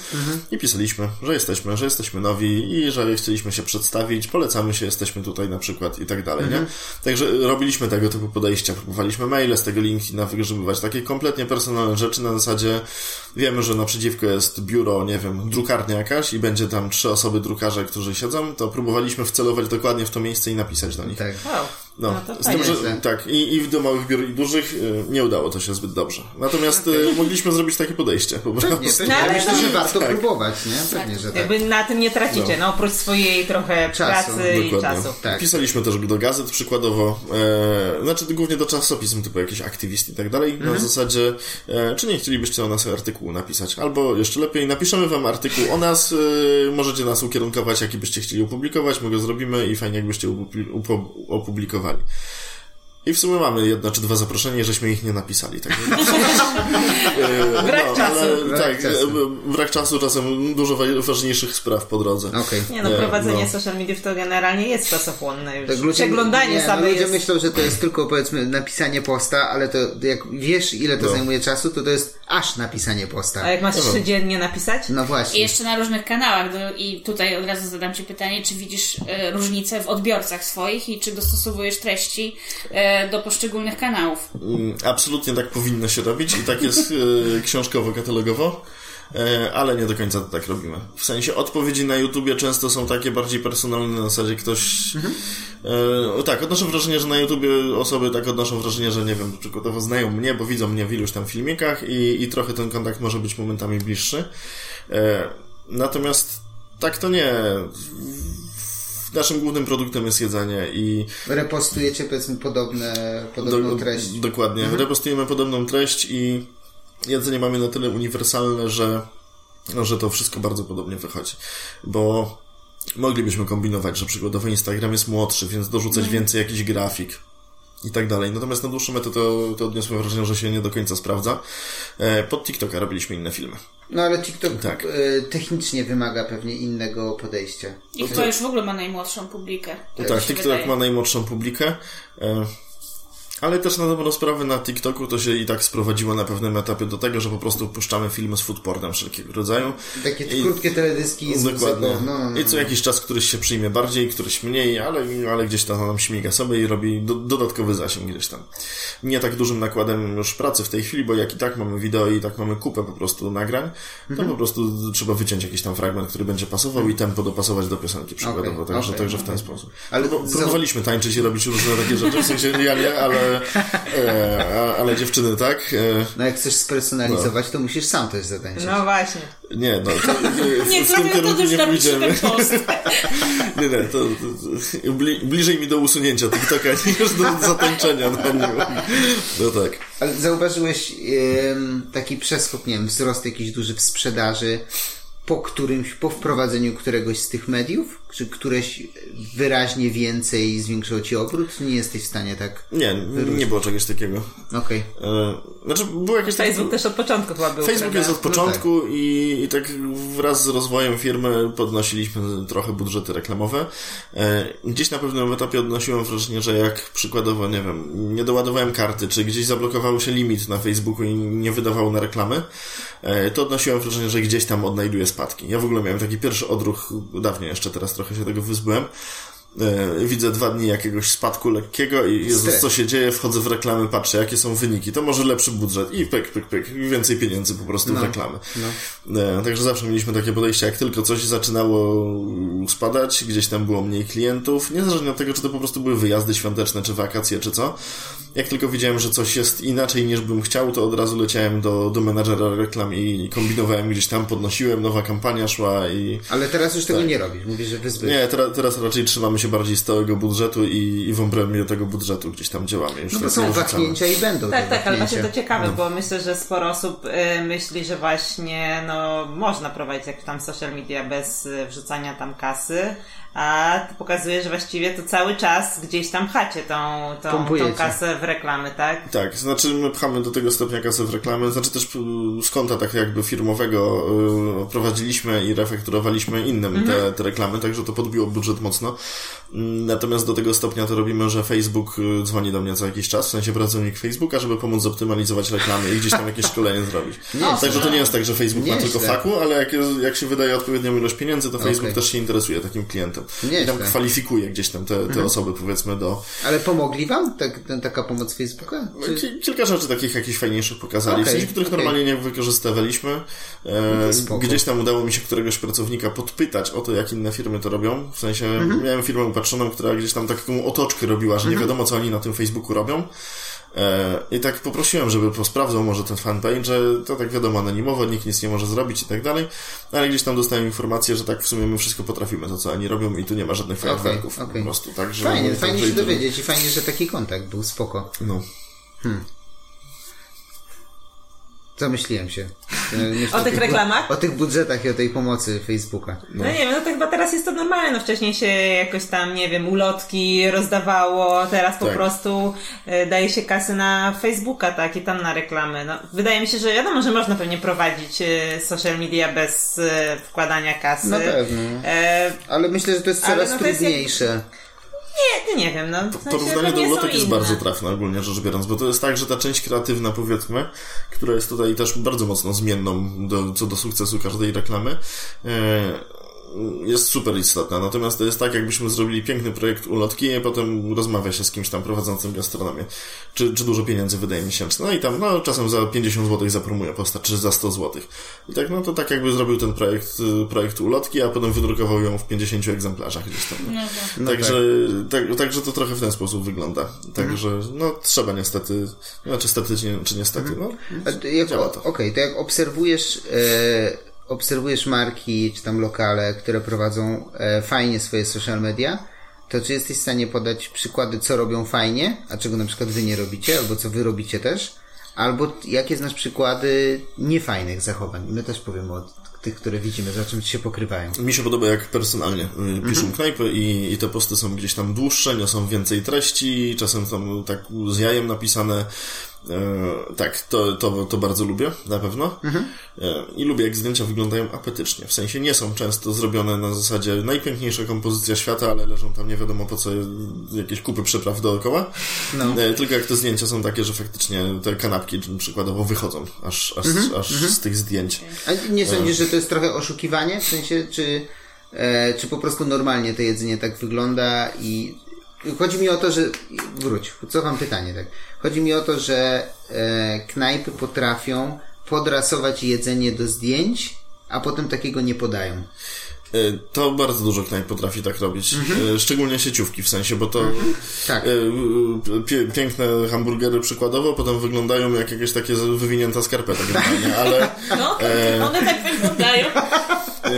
I pisaliśmy, że jesteśmy, że jesteśmy nowi i że chcieliśmy się przedstawić, polecamy się, jesteśmy tutaj na przykład i tak dalej, nie? Także robiliśmy tego typu podejścia, próbowaliśmy maile z tego LinkedIna wygrzebywać, takie kompletnie personalne rzeczy na zasadzie wiemy, że naprzeciwko jest biuro, nie wiem, drukarnia jakaś i będzie tam trzy osoby drukarze, którzy siedzą, to próbowaliśmy wcelować dokładnie w to miejsce i napisać do nich. Tak. Wow. No, No to z tym, że tak, i, i do małych biur i dużych y, nie udało to się zbyt dobrze. Natomiast y, mogliśmy zrobić takie podejście po prostu. Nie, pewnie, No, ja ale myślę, to- że warto tak. próbować, nie? Pewnie, że tak. Jakby na tym nie tracicie, no, oprócz swojej trochę Czasu, pracy i Dokładnie. czasu. Tak. Pisaliśmy też do gazet przykładowo, e, znaczy głównie do czasopism typu jakiś aktywist i tak dalej, Mhm. na zasadzie, e, czy nie chcielibyście o nas artykułu napisać, albo jeszcze lepiej, napiszemy wam artykuł o nas, e, możecie nas ukierunkować, jaki byście chcieli opublikować, my go zrobimy i fajnie jakbyście upu- upo- opublikowali. I w sumie mamy jedno czy dwa zaproszenia, żeśmy ich nie napisali. Tak? E, Brak czasu. Ale, Brak tak, czasu. e, brak czasu, czasem dużo wa- ważniejszych spraw po drodze. Okej. Nie no, Nie, prowadzenie no. social mediów to generalnie jest czasochłonne już. Tak, ludzie, Przeglądanie nie, same no, ludzie jest... myślą, że to jest tylko powiedzmy napisanie posta, ale to jak wiesz ile to No. zajmuje czasu, to to jest aż napisanie posta. A jak masz trzy dziennie napisać? No I właśnie. jeszcze na różnych kanałach. No, I tutaj od razu zadam Ci pytanie, czy widzisz e, różnice w odbiorcach swoich i czy dostosowujesz treści e, do poszczególnych kanałów? Mm, Absolutnie tak powinno się robić i tak jest e, książkowo-katalogowo, e, ale nie do końca to tak robimy. W sensie odpowiedzi na YouTubie często są takie bardziej personalne, na zasadzie ktoś... E, tak, odnoszę wrażenie, że na YouTubie osoby tak odnoszą wrażenie, że nie wiem, przykładowo znają mnie, bo widzą mnie w iluś tam filmikach i, i trochę ten kontakt może być momentami bliższy. E, natomiast tak to nie. Naszym głównym produktem jest jedzenie i Repostujecie powiedzmy podobne, podobną do- treść. Dokładnie. Repostujemy podobną treść i jedzenie mamy na tyle uniwersalne, że, że to wszystko bardzo podobnie wychodzi. Bo moglibyśmy kombinować, że przykładowo Instagram jest młodszy, więc dorzucać więcej jakiś grafik i tak dalej. Natomiast na dłuższą metę to, to odniosłem wrażenie, że się nie do końca sprawdza. E, Pod TikToka robiliśmy inne filmy. No ale TikTok Tak. e, technicznie wymaga pewnie innego podejścia. I kto już w ogóle ma najmłodszą publikę? tak, się TikTok wydaje. ma najmłodszą publikę. Ale też na dobrą sprawę na TikToku to się i tak sprowadziło na pewnym etapie do tego, że po prostu puszczamy filmy z foodpornem wszelkiego rodzaju. Takie I- krótkie teledyski z Dokładnie. No, no, no. I co jakiś czas któryś się przyjmie bardziej, któryś mniej, ale, ale gdzieś tam nam śmiga sobie i robi do, dodatkowy zasięg gdzieś tam. Nie tak dużym nakładem już pracy w tej chwili, bo jak i tak mamy wideo i tak mamy kupę po prostu nagrań, to Mhm. po prostu trzeba wyciąć jakiś tam fragment, który będzie pasował i tempo dopasować do piosenki przykładowo. Okej, także, okej, także w okej. ten sposób. Ale za- próbowaliśmy tańczyć i robić różne takie rzeczy, w sensie ja nie, ale, e, a- ale dziewczyny tak. E, No jak chcesz spersonalizować, to musisz sam też zatańczyć. No właśnie. nie, no to, e, w, Nie, w tym kierunku już nie pójdziemy. Nie, nie, to, to, to bli, bliżej mi do usunięcia TikToka niż do zatańczenia na nim. No tak. Ale zauważyłeś em, taki przeskok, nie wiem, wzrost jakiś duży w sprzedaży po którymś, po wprowadzeniu któregoś z tych mediów? Czy któreś wyraźnie więcej zwiększyło ci obrót? Nie jesteś w stanie tak... Nie, nie było czegoś takiego. Okej. E, znaczy, było jakieś takie... Facebook też od początku chyba był. Facebook prawda? jest od początku i, i tak wraz z rozwojem firmy podnosiliśmy trochę budżety reklamowe. E, Gdzieś na pewnym etapie odnosiłem wrażenie, że jak przykładowo, nie wiem, nie doładowałem karty, czy gdzieś zablokował się limit na Facebooku i nie wydawał na reklamy, e, to odnosiłem wrażenie, że gdzieś tam odnajduję spadki. Ja w ogóle miałem taki pierwszy odruch, dawniej jeszcze, teraz trochę się tego wyzbyłem, widzę dwa dni jakiegoś spadku lekkiego i Jezus, co się dzieje, wchodzę w reklamy, patrzę, jakie są wyniki, to może lepszy budżet i pyk, pyk, pyk, więcej pieniędzy po prostu w reklamy. E, Także zawsze mieliśmy takie podejście, jak tylko coś zaczynało spadać, gdzieś tam było mniej klientów, niezależnie od tego, czy to po prostu były wyjazdy świąteczne, czy wakacje, czy co, jak tylko widziałem, że coś jest inaczej niż bym chciał, to od razu leciałem do, do menadżera reklam i kombinowałem gdzieś tam, podnosiłem, nowa kampania szła i... Ale teraz już Tak. tego nie robisz. Mówisz, że wyzbyłeś. Nie, teraz, teraz raczej trzymamy się bardziej stałego budżetu i, i w obrębie tego budżetu gdzieś tam działamy. Już No tak są wahnięcia i będą Tak, tak, ale właśnie to ciekawe, bo myślę, że sporo osób y, myśli, że właśnie no, można prowadzić jak tam social media bez y, wrzucania tam kasy, a ty pokazuje, że właściwie to cały czas gdzieś tam chacie tą, tą, Pompujecie. tą kasę w reklamy, tak? Tak, znaczy my pchamy do tego stopnia kasę w reklamy, znaczy też z konta tak jakby firmowego y, prowadziliśmy i refakturowaliśmy innym te, te reklamy, także to podbiło budżet mocno. Mm, Natomiast do tego stopnia to robimy, że Facebook y, dzwoni do mnie co jakiś czas, w sensie pracownik Facebooka, żeby pomóc zoptymalizować reklamy i gdzieś tam jakieś szkolenie zrobić. Także to nie jest tak, że Facebook ma Nieźle. tylko faku, ale jak, jak się wydaje odpowiednią ilość pieniędzy, to Facebook Okej. też się interesuje takim klientem. I tam kwalifikuje gdzieś tam te, te osoby powiedzmy do, Ale pomogli wam tak, ten, taka pomoc Facebooka? Czy... Ki- Kilka rzeczy takich jakichś fajniejszych pokazali, w Okej, sensie, których okej. normalnie nie wykorzystywaliśmy. E, to spoko. gdzieś tam udało mi się któregoś pracownika podpytać o to, jak inne firmy to robią. W sensie Mhm. miałem firmę upatrzoną, która gdzieś tam taką otoczkę robiła, że nie Mhm. wiadomo, co oni na tym Facebooku robią. E, I tak poprosiłem, żeby posprawdzał może ten fanpage, że to tak wiadomo anonimowo, nikt nic nie może zrobić i tak dalej, ale gdzieś tam dostałem informację, że tak w sumie my wszystko potrafimy, to co oni robią i tu nie ma żadnych fajerwerków okej. po prostu. Fajnie, także fajnie i się dowiedzieć i fajnie, że taki kontakt był, spoko. No. Zamyśliłem się. E, O tych reklamach? O tych budżetach i o tej pomocy Facebooka. No. nie wiem, no to chyba teraz jest to normalne, no wcześniej się jakoś tam, nie wiem, ulotki rozdawało, teraz po Tak. prostu e, daje się kasy na Facebooka, tak, i tam na reklamy. No, wydaje mi się, że wiadomo, że można pewnie prowadzić e, social media bez wkładania kasy. Na pewno. E, Ale myślę, że to jest coraz no to jest jak- trudniejsze. Nie, nie wiem, no. W sensie Porównanie do pewnie są ulotek jest inne. bardzo trafne ogólnie rzecz biorąc, bo to jest tak, że ta część kreatywna powiedzmy, która jest tutaj też bardzo mocno zmienną do, co do sukcesu każdej reklamy, e, jest super istotna. Natomiast to jest tak, jakbyśmy zrobili piękny projekt ulotki, a potem rozmawia się z kimś tam prowadzącym gastronomię. Czy, czy dużo pieniędzy wydaje miesięcznie. No i tam, no czasem za 50 zł zapromuje postać, czy za 100 zł. I tak, no to tak jakby zrobił ten projekt, y, projekt ulotki, a potem wydrukował ją w 50 egzemplarzach gdzieś tam. No Także, tak, także to trochę w ten sposób wygląda. Także, no, trzeba niestety, znaczy stety, czy, nie, czy niestety, no, A ty jak, działa o- to. Okej, to jak obserwujesz, e, obserwujesz marki, czy tam lokale, które prowadzą e, fajnie swoje social media, to czy jesteś w stanie podać przykłady, co robią fajnie, a czego na przykład wy nie robicie, albo co wy robicie też? Albo jakie znasz przykłady niefajnych zachowań? My też powiemy o tych, które widzimy, za czym się pokrywają. Mi się podoba, jak personalnie y, piszą knajpy i, i te posty są gdzieś tam dłuższe, niosą więcej treści, czasem tam tak z jajem napisane. E, tak, to, to, to bardzo lubię, na pewno. Mhm. E, I lubię, jak zdjęcia wyglądają apetycznie. W sensie nie są często zrobione na zasadzie najpiękniejsza kompozycja świata, ale leżą tam nie wiadomo po co jakieś kupy przypraw dookoła. No. E, tylko jak te zdjęcia są takie, że faktycznie te kanapki przykładowo wychodzą aż, aż, Mhm, aż z tych zdjęć. A nie sądzisz, że to jest trochę oszukiwanie? W sensie, czy, czy po prostu normalnie to jedzenie tak wygląda i chodzi mi o to, że wróć, cofam pytanie, tak. Chodzi mi o to, że e, knajpy potrafią podrasować jedzenie do zdjęć, a potem takiego nie podają. E, To bardzo dużo knajp potrafi tak robić. E, Szczególnie sieciówki w sensie, bo to Tak. e, pie, piękne hamburgery przykładowo potem wyglądają jak jakieś takie wywinięta skarpeta generalnie, ale No, one tak wyglądają. e,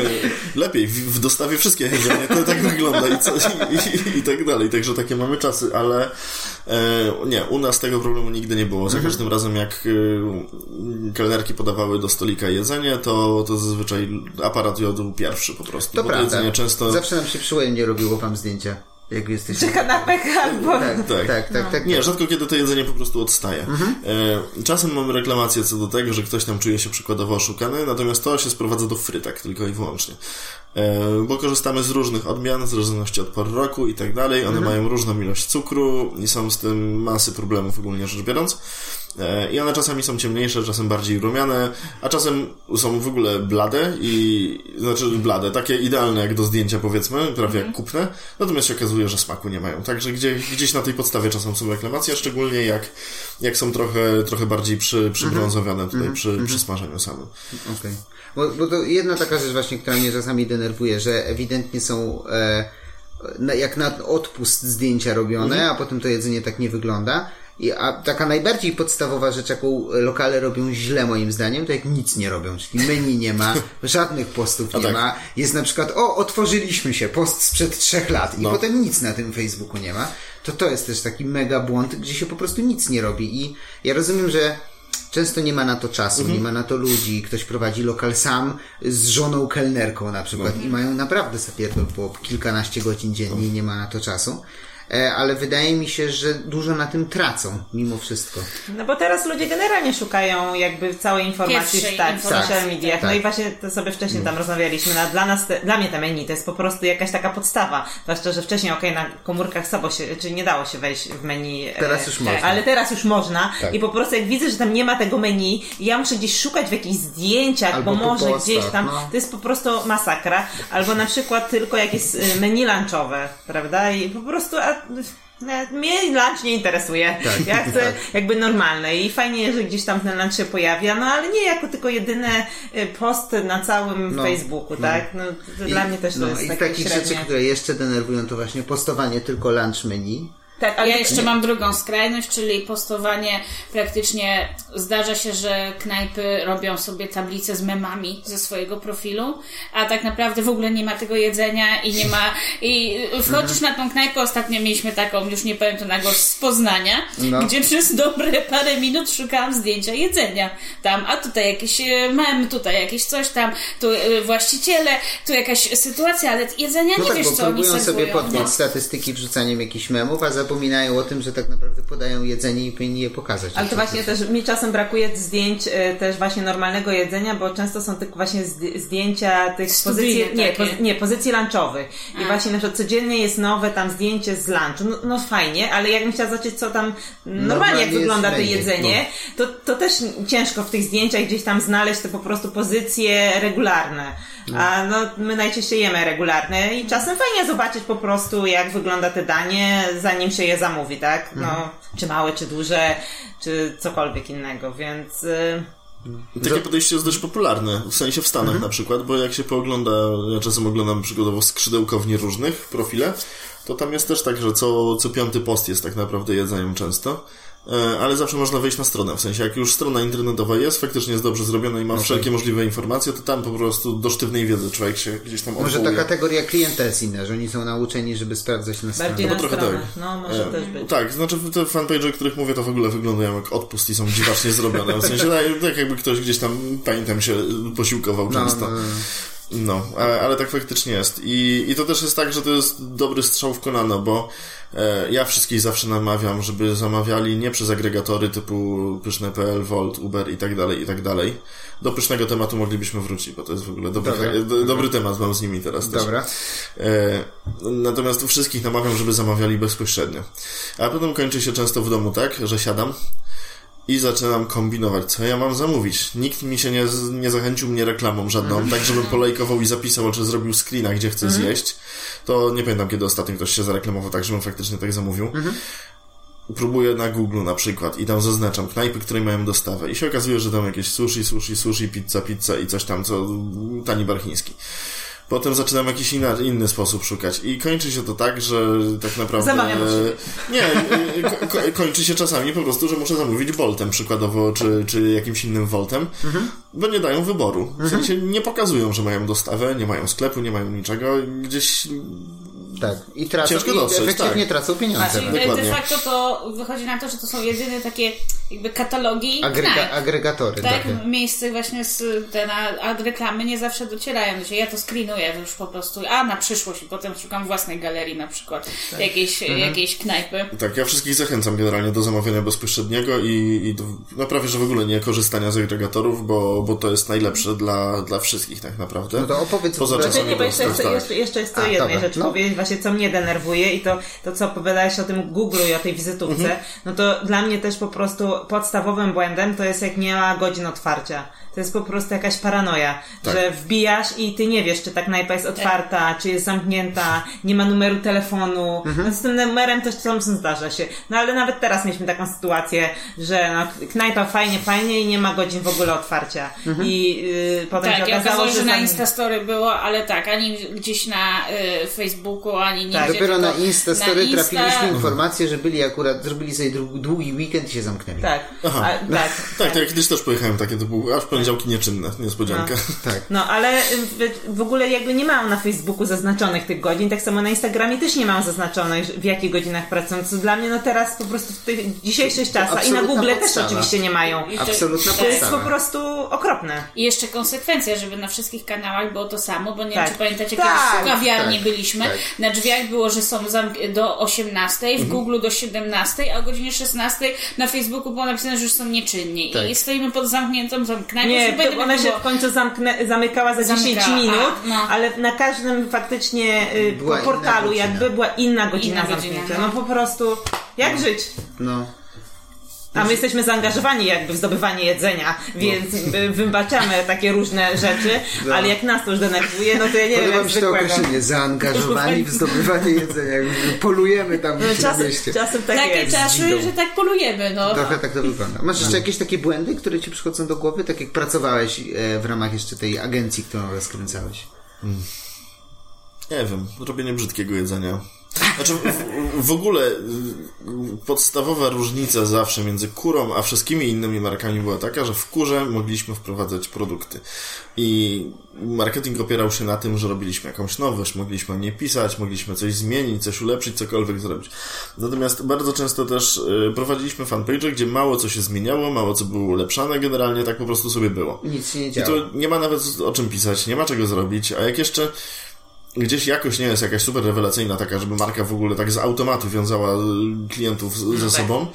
lepiej w, w dostawie wszystkie jedzenie to tak wygląda i, co, i, i, i tak dalej. Także takie mamy czasy, ale e, nie, u nas tego problemu nigdy nie było. Za każdym razem jak e, kelnerki podawały do stolika jedzenie, to, to zazwyczaj aparat jodł pierwszy po prostu. To bo prawda. jedzenie często... Zawsze nam się przyjemnie robiło wam zdjęcia. Jak jesteśmy. Czy kanapek albo... Tak, Tak. tak, tak, tak. Nie, tak. rzadko kiedy to jedzenie po prostu odstaje. E, czasem mamy reklamację co do tego, że ktoś tam czuje się przykładowo oszukany, natomiast to się sprowadza do frytek tylko i wyłącznie. Bo korzystamy z różnych odmian, w zależności od pory roku i tak dalej. One mają różną ilość cukru i są z tym masy problemów ogólnie rzecz biorąc. E, I one czasami są ciemniejsze, czasem bardziej rumiane, a czasem są w ogóle blade i, znaczy blade, takie idealne jak do zdjęcia powiedzmy, prawie jak kupne, natomiast się okazuje, że smaku nie mają. Także gdzie, gdzieś na tej podstawie czasem są reklamacje, szczególnie jak, jak są trochę, trochę bardziej przy, przybrązowione tutaj przy, przy smażeniu samym. Okej. Bo, bo to jedna taka rzecz właśnie, która mnie czasami denerwuje, że ewidentnie są e, na, jak na odpust zdjęcia robione, a potem to jedzenie tak nie wygląda. I, a taka najbardziej podstawowa rzecz, jaką lokale robią źle moim zdaniem, to jak nic nie robią, czyli menu nie ma, żadnych postów nie tak. ma. Jest na przykład, o, otworzyliśmy się, post sprzed trzech lat i No. potem nic na tym Facebooku nie ma. To to jest też taki mega błąd, gdzie się po prostu nic nie robi i ja rozumiem, że Często nie ma na to czasu, nie ma na to ludzi. Ktoś prowadzi lokal sam z żoną kelnerką na przykład i mają naprawdę sapierdol po kilkanaście godzin dziennie i nie ma na to czasu. E, ale wydaje mi się, że dużo na tym tracą mimo wszystko. No bo teraz ludzie generalnie szukają jakby całej informacji Pierwszej w tak, w social mediach. tak. No i właśnie to sobie wcześniej tam rozmawialiśmy. No, dla nas, te, dla mnie te menu to jest po prostu jakaś taka podstawa. Zwłaszcza, że wcześniej okej, na komórkach sabo się, czy nie dało się wejść w menu. e, Teraz już można. Ale teraz już można Tak. i po prostu jak widzę, że tam nie ma tego meni i ja muszę gdzieś szukać w jakichś zdjęciach, Albo bo może postach, gdzieś tam, no. to jest po prostu masakra. Albo na przykład tylko jakieś y, menu lunchowe, prawda? I po prostu a, nawet mnie lunch nie interesuje. Tak, ja chcę jakby normalne i fajnie, że gdzieś tam ten lunch się pojawia, no ale nie jako tylko jedyne y, post na całym No, Facebooku, no. tak? No, to dla mnie też to no, jest i takie takich średnie. rzeczy, które jeszcze denerwują, to właśnie postowanie tylko lunch menu. Tak, ale Ja jeszcze mam drugą skrajność, czyli postowanie praktycznie zdarza się, że knajpy robią sobie tablice z memami ze swojego profilu, a tak naprawdę w ogóle nie ma tego jedzenia i nie ma i wchodzisz na tą knajpę, ostatnio mieliśmy taką, już nie powiem to na głos, z Poznania, No. gdzie przez dobre parę minut szukałam zdjęcia jedzenia tam, a tutaj jakiś e, mem, tutaj jakieś coś tam, tu e, właściciele, tu jakaś sytuacja, ale jedzenia No nie tak, wiesz bo co oni sobie serwują. podnieść no. statystyki wrzucaniem jakichś memów, a zapominają o tym, że tak naprawdę podają jedzenie i powinni je pokazać. Ale to właśnie też mi czasem brakuje zdjęć e, też właśnie normalnego jedzenia, bo często są tylko właśnie zd- zdjęcia tych Studyjne pozycji, nie, poz, nie, pozycji lunchowych. I właśnie na przykład codziennie jest nowe tam zdjęcie z lunchu. No, no fajnie, ale jakbym chciała zobaczyć, co tam normalnie, Normalnie jak wygląda to jedzenie, to, to też ciężko w tych zdjęciach gdzieś tam znaleźć te po prostu pozycje regularne. A no, my najczęściej jemy regularne i czasem fajnie zobaczyć po prostu, jak wygląda te danie, zanim się je zamówi, tak? No, czy małe, czy duże, czy cokolwiek innego, więc... Y- Takie podejście jest dość popularne, w sensie w Stanach na przykład, bo jak się poogląda, ja czasem oglądam przykładowo skrzydełkowni różnych profile, to tam jest też tak, że co, co piąty post jest tak naprawdę jedzeniem często. E, Ale zawsze można wejść na stronę, w sensie jak już strona internetowa jest, faktycznie jest dobrze zrobiona i ma wszelkie możliwe informacje, to tam po prostu do sztywnej wiedzy człowiek się gdzieś tam Może ta odwołuje. kategoria klienta jest inna, że oni są nauczeni, żeby sprawdzać na stronie. Bardziej No na trochę stronę. tak. No, może E, też być. Tak, znaczy te fanpage, o których mówię, to w ogóle wyglądają jak odpust i są dziwacznie zrobione. W sensie tak, tak jakby ktoś gdzieś tam, pamiętam się, posiłkował No, często. no, no. No, ale, ale tak faktycznie jest. I, I to też jest tak, że to jest dobry strzał w kolano, bo e, ja wszystkich zawsze namawiam, żeby zamawiali nie przez agregatory typu pyszne.pl, Volt, Uber i tak dalej, i tak dalej. Do pysznego tematu moglibyśmy wrócić, bo to jest w ogóle dobry, Dobra. do, dobry temat, mam z nimi teraz też. Dobra. E, natomiast wszystkich namawiam, żeby zamawiali bezpośrednio. A potem kończy się często w domu tak, że siadam i zaczynam kombinować, co ja mam zamówić. Nikt mi się nie, nie zachęcił mnie reklamą żadną, tak żebym polajkował i zapisał, czy zrobił screena, gdzie chcę zjeść. To nie pamiętam, kiedy ostatnio ktoś się zareklamował tak, żebym faktycznie tak zamówił. Próbuję na Google na przykład i tam zaznaczam knajpy, które mają dostawę i się okazuje, że tam jakieś sushi, sushi, sushi, pizza, pizza i coś tam, co tani bar chiński. Potem zaczynam jakiś inna, inny sposób szukać i kończy się to tak, że tak naprawdę... Zamawiam siebie. Nie, ko- ko- kończy się czasami po prostu, że muszę zamówić Voltem przykładowo, czy, czy jakimś innym Voltem, bo nie dają wyboru. W sensie nie pokazują, że mają dostawę, nie mają sklepu, nie mają niczego. Gdzieś Tak. I tracą, Ciężko i efektywnie tak. tracą pieniądze. Czyli tak. de, Dokładnie. facto to wychodzi na to, że to są jedyne takie jakby katalogi Agrega, knajp. agregatory, Tak, tak. miejsce właśnie z te na, a reklamy nie zawsze docierają do ciebie. Ja to screenuję już po prostu, a na przyszłość i potem szukam własnej galerii na przykład jakiejś, jakiejś knajpy. Tak, ja wszystkich zachęcam generalnie do zamawiania bezpośredniego i, i do, no prawie, że w ogóle nie korzystania z agregatorów, bo, bo to jest najlepsze dla, dla wszystkich tak naprawdę. No to opowiedz Poza czasami Nie, bo jeszcze, jeszcze, tak. jeszcze, jeszcze A, jednej rzeczy no. powiedzieć, właśnie co mnie denerwuje i to, to co opowiadałeś o tym Google i o tej wizytówce, Mhm. no to dla mnie też po prostu podstawowym błędem to jest jak nie ma godzin otwarcia. To jest po prostu jakaś paranoja, Tak. że wbijasz i ty nie wiesz, czy ta knajpa jest otwarta, czy jest zamknięta, nie ma numeru telefonu. Mhm. No z tym numerem też czasem zdarza się. No ale nawet teraz mieliśmy taką sytuację, że no, knajpa fajnie, fajnie i nie ma godzin w ogóle otwarcia. Mhm. I yy, potem Tak, się okazało, okazało się, że na Instastory było, ale tak, ani gdzieś na y, Facebooku, ani nigdzie. Tak. Dopiero na Insta- trafiliśmy informację, że byli akurat, zrobili sobie dłu- długi weekend i się zamknęli. Tak, Aha. A, tak. Tak, to ja kiedyś też pojechałem takie, to było aż poniedziałki nieczynne, niespodzianka. Tak. No, ale w, w ogóle jakby nie mam na Facebooku zaznaczonych tych godzin, tak samo na Instagramie też nie mam zaznaczonych, w jakich godzinach pracują, co dla mnie no teraz po prostu w tych dzisiejszych czasach i na Google podstawa. też oczywiście nie mają. To- Absolutna to To jest po prostu okropne. I jeszcze konsekwencja, żeby na wszystkich kanałach było to samo, bo nie Tak. wiem, czy pamiętacie, Tak, kiedyś w kawiarni tak, byliśmy, tak. na drzwiach było, że są do 18, w Google do 17, a o godzinie 16 na Facebooku było napisane, że już są nieczynni. Tak. I stoimy pod zamkniętą tą knajpą. Nie, to ona się było- w końcu zamknę, zamykała za 10 Zamykała, minut, a, no. ale na każdym faktycznie y, Była portalu jakby była inna godzina Inna godzina, zamknięcia. no. No po prostu, jak żyć? No. A my jesteśmy zaangażowani jakby w zdobywanie jedzenia, więc y, wybaczamy takie różne rzeczy, No. ale jak nas to już denerwuje, no to ja nie wiem, Podoba mi się to określenie, zaangażowani w zdobywanie jedzenia. Polujemy tam No, na czasem, mieście. czasem tak Takie jest. czasy, że tak polujemy, no. Trochę tak to wygląda. Masz jeszcze jakieś takie błędy, które ci przychodzą do głowy, tak jak pracowałeś e, w ramach jeszcze tej agencji, którą rozkręcałeś? Nie wiem, robienie brzydkiego jedzenia. Znaczy, w, w ogóle y, podstawowa różnica zawsze między kurą a wszystkimi innymi markami była taka, że w kurze mogliśmy wprowadzać produkty. I marketing opierał się na tym, że robiliśmy jakąś nowość, mogliśmy o niej pisać, mogliśmy coś zmienić, coś ulepszyć, cokolwiek zrobić. Natomiast bardzo często też y, prowadziliśmy fanpage, gdzie mało co się zmieniało, mało co było ulepszane, generalnie tak po prostu sobie było. Nic się nie I działo. tu nie ma nawet o czym pisać, nie ma czego zrobić, a jak jeszcze gdzieś jakoś nie jest jakaś super rewelacyjna taka, żeby marka w ogóle tak z automatu wiązała y, klientów z, ze sobą,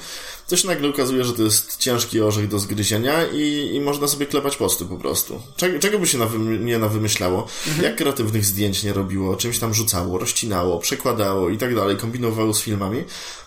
to się nagle okazuje, że to jest ciężki orzech do zgryzienia i, i można sobie klepać posty po prostu. Czego, czego by się nie nawymyślało? Jak kreatywnych zdjęć nie robiło, czymś tam rzucało, rozcinało, przekładało i tak dalej, kombinowało z filmami,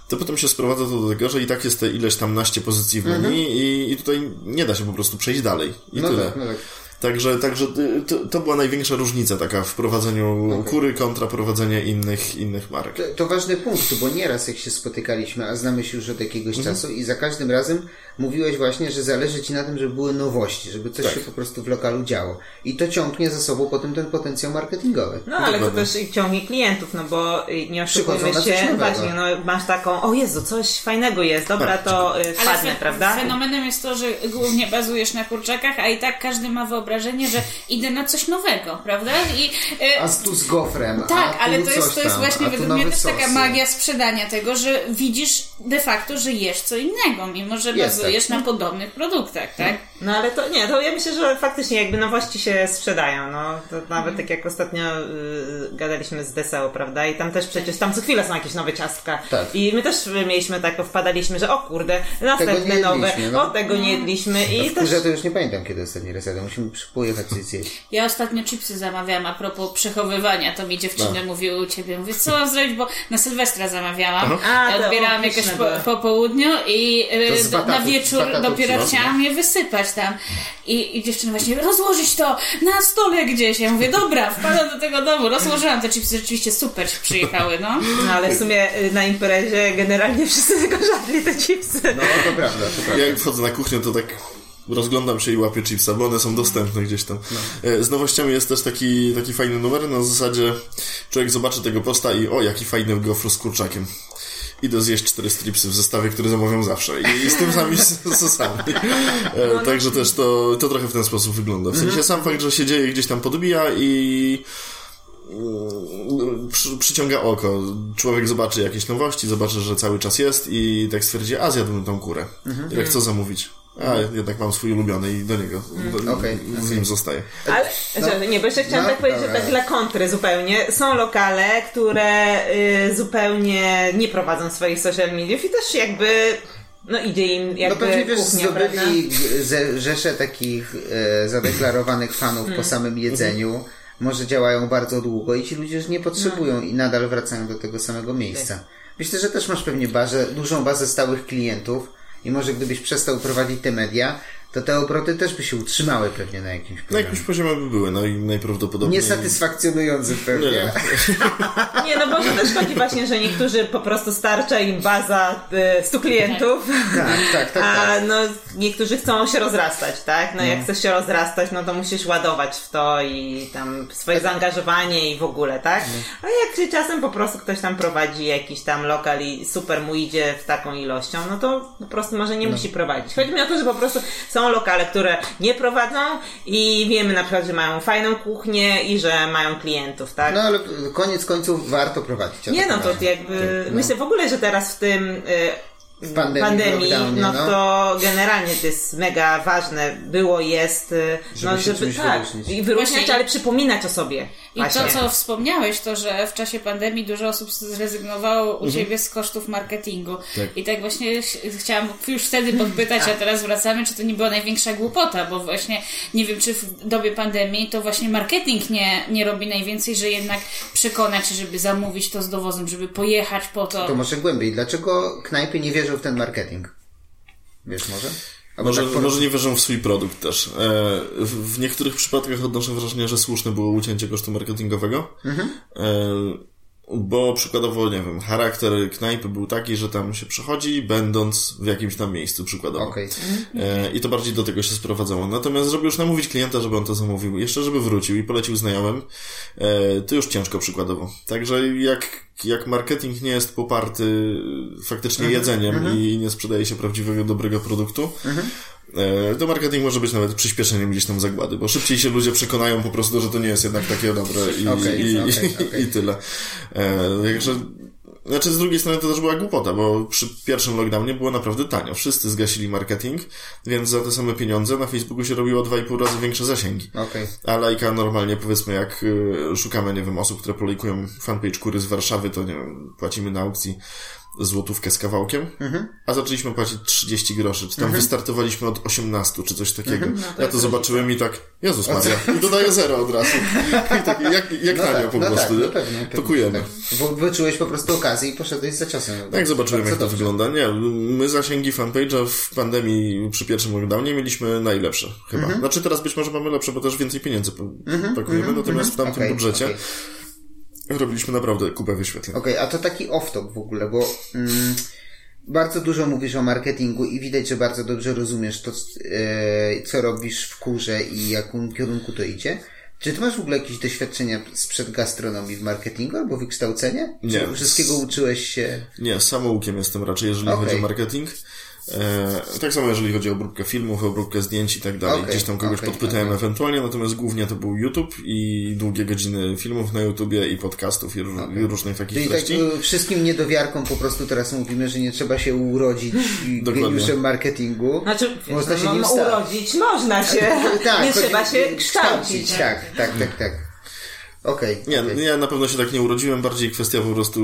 to potem się sprowadza to do tego, że i tak jest te ileś tam naście pozycji w menu i, i tutaj nie da się po prostu przejść dalej. I no tyle. tak, no tak. Także, także y, to, to była największa różnica taka w prowadzeniu kury kontra prowadzenie innych, innych marek. To, to ważny punkt, bo nieraz jak się spotykaliśmy, a znamy się już od jakiegoś Mhm. czasu i za każdym razem mówiłeś właśnie, że zależy Ci na tym, żeby były nowości, żeby coś Tak. się po prostu w lokalu działo. I to ciągnie za sobą potem ten potencjał marketingowy. No ale to też i ciągnie klientów, no bo y, nie oszukujmy się, właśnie, no masz taką, o Jezu, coś fajnego jest, dobra, to y, Ale wpadnę, prawda? fenomenem jest to, że głównie bazujesz na kurczakach, a i tak każdy ma wyobrażenie, że idę na coś nowego, prawda? I, e, A z tu z gofrem. tak, a ale to jest, coś to jest właśnie według mnie też taka magia sprzedania tego, że widzisz de facto, że jesz co innego, mimo że Jest bazujesz tak. na podobnych produktach, tak? No ale to nie, to ja myślę, że faktycznie jakby nowości się sprzedają, no. To nawet tak jak ostatnio y, gadaliśmy z Deseo, prawda? I tam też przecież, tam co chwilę są jakieś nowe ciastka. Tak. I my też mieliśmy tak, wpadaliśmy, że o kurde, następne nowe, jedliśmy, no. o tego nie jedliśmy i W też... kurze to już nie pamiętam, kiedy ostatni raz jadłem. Musimy pojechać coś zjeść. Ja ostatnio chipsy zamawiałam a propos przechowywania, to mi dziewczyny mówiły u ciebie, mówię, co mam zrobić, bo na Sylwestra zamawiałam, A, to odbierałam jakieś. Po, po południu i y, do- na wieczór dopiero chciałam je wysypać tam i, i dziewczyny właśnie, rozłożyć to na stole gdzieś, ja mówię, dobra, wpadam do tego domu, rozłożyłam te chipsy, rzeczywiście super przyjechały, no. No ale w sumie y, na imprezie generalnie wszyscy tylko żadli te chipsy. No to prawda, to prawda. Ja jak wchodzę na kuchnię, to tak rozglądam się i łapię chipsa, bo one są dostępne gdzieś tam. E, Z nowościami jest też taki, taki fajny numer, na zasadzie człowiek zobaczy tego posta i o, jaki fajny gofru z kurczakiem. Idę zjeść cztery stripsy w zestawie, który zamawiam zawsze. I, i z tym samymi sosami. E, Także też to, to trochę w ten sposób wygląda. W sensie sam fakt, że się dzieje gdzieś tam podbija i mm, przy, przyciąga oko. Człowiek zobaczy jakieś nowości, zobaczy, że cały czas jest i tak stwierdzi, a zjadłbym tą kurę. Jak co zamówić? A, jednak mam swój ulubiony i do niego. Do, Okej, z nim zostaję. Ale, że- nie, bo jeszcze chciałam no, tak powiedzieć, że tak dla kontry zupełnie. Są lokale, które y, zupełnie nie prowadzą swoich social mediów i też jakby, no idzie im No jakby pewnie wiesz, kuchnia, prawda? zdobyli ze- rzesze takich e, zadeklarowanych fanów Hmm. po samym jedzeniu. Może działają bardzo długo i ci ludzie już nie potrzebują No. i nadal wracają do tego samego miejsca. Myślę, że też masz pewnie bazę, dużą bazę stałych klientów i może gdybyś przestał prowadzić te media, to te obroty też by się utrzymały pewnie na jakimś Na poziomie. jakimś poziomie by były, no i najprawdopodobniej... Niesatysfakcjonujący pewnie. Nie, nie. No bo to też chodzi właśnie, że niektórzy po prostu starcza im baza y, 100 klientów, Tak, tak, tak. a tak. no niektórzy chcą się rozrastać, tak? No jak chcesz się rozrastać, no to musisz ładować w to i tam swoje zaangażowanie i w ogóle, tak? A jak się czasem po prostu ktoś tam prowadzi jakiś tam lokal i super mu idzie w taką ilością, no to po prostu może nie musi prowadzić. Chodzi mi o to, że po prostu są lokale, które nie prowadzą i wiemy na przykład, że mają fajną kuchnię i że mają klientów, tak? No ale koniec końców warto prowadzić. Nie, tak no to jakby. No. Myślę w ogóle, że teraz w tym. Y, W pandemii, lockdownie, no, no. to generalnie to jest mega ważne. Było, jest, y, Żeby no, żeby tak, wyróżnić. i wyróżniać, ale przypominać o sobie. I Właśnie. to, co wspomniałeś, to, że w czasie pandemii dużo osób zrezygnowało u Ciebie z kosztów marketingu. Tak. I tak właśnie ch- chciałam już wtedy podpytać, a teraz wracamy, czy to nie była największa głupota, bo właśnie nie wiem, czy w dobie pandemii to właśnie marketing nie, nie robi najwięcej, że jednak przekonać, się, żeby zamówić to z dowozem, żeby pojechać po to. To może głębiej. Dlaczego knajpy nie wierzą w ten marketing? Wiesz może? Może, tak może nie wierzą w swój produkt też. E, w, niektórych przypadkach odnoszę wrażenie, że słuszne było ucięcie kosztu marketingowego. E, bo przykładowo, nie wiem, charakter knajpy był taki, że tam się przechodzi, będąc w jakimś tam miejscu, przykładowo. Okej. E, I to bardziej do tego się sprowadzało. Natomiast, żeby już namówić klienta, żeby on to zamówił, jeszcze żeby wrócił i polecił znajomym, e, to już ciężko przykładowo. Także jak, jak marketing nie jest poparty faktycznie jedzeniem i nie sprzedaje się prawdziwego, dobrego produktu, e, to marketing może być nawet przyspieszeniem gdzieś tam zagłady, bo szybciej się ludzie przekonają po prostu, że to nie jest jednak takie dobre i, Okej, i, i, okej. i tyle. E, także znaczy, z drugiej strony to też była głupota, bo przy pierwszym lockdownie było naprawdę tanio. Wszyscy zgasili marketing, więc za te same pieniądze na Facebooku się robiło 2,5 razy większe zasięgi. Okej. A lajka normalnie, powiedzmy, jak y, szukamy, nie wiem, osób, które polejkują fanpage kury z Warszawy, to nie wiem, płacimy na aukcji złotówkę z kawałkiem, a zaczęliśmy płacić 30 groszy, czy tam wystartowaliśmy od 18, czy coś takiego. ja to zobaczyłem i tak, Jezus Maria, i dodaję zero od razu. I tak, jak, jak No tanio tak, po no prostu, tak, nie? no pewnie, pewnie. Pokujemy. Tak. Bo wyczułeś po prostu okazję i poszedłeś za ciosem. Tak, zobaczyłem jak to dobrze. wygląda. Nie, my zasięgi fanpage'a w pandemii przy pierwszym lockdownie mieliśmy najlepsze, chyba. Mhm. Znaczy teraz być może mamy lepsze, bo też więcej pieniędzy po- pakujemy, natomiast w tamtym Okej, budżecie okej. Robiliśmy naprawdę kupę wyświetleń. Okej, a to taki off-top w ogóle, bo mm, bardzo dużo mówisz o marketingu i widać, że bardzo dobrze rozumiesz to, e, co robisz w kurze i jakim kierunku to idzie. Czy ty masz w ogóle jakieś doświadczenia sprzed gastronomii w marketingu albo wykształcenie? Nie. Czy wszystkiego uczyłeś się? Nie, samoukiem jestem raczej, jeżeli Okej. chodzi o marketing. E, tak samo jeżeli chodzi o obróbkę filmów, o obróbkę zdjęć i tak dalej. Gdzieś tam kogoś okej, podpytałem okej. ewentualnie, natomiast głównie to był YouTube i długie godziny filmów na YouTubie i podcastów i, i różnych takich Czyli tak treści. y, wszystkim niedowiarkom po prostu teraz mówimy, że nie trzeba się urodzić geniuszem marketingu. Znaczy, Można się no, nim no, stać. urodzić można się, Tak, nie trzeba się kształcić. Tak, tak, tak, tak. Okej. Nie, okej. ja na pewno się tak nie urodziłem, bardziej kwestia po prostu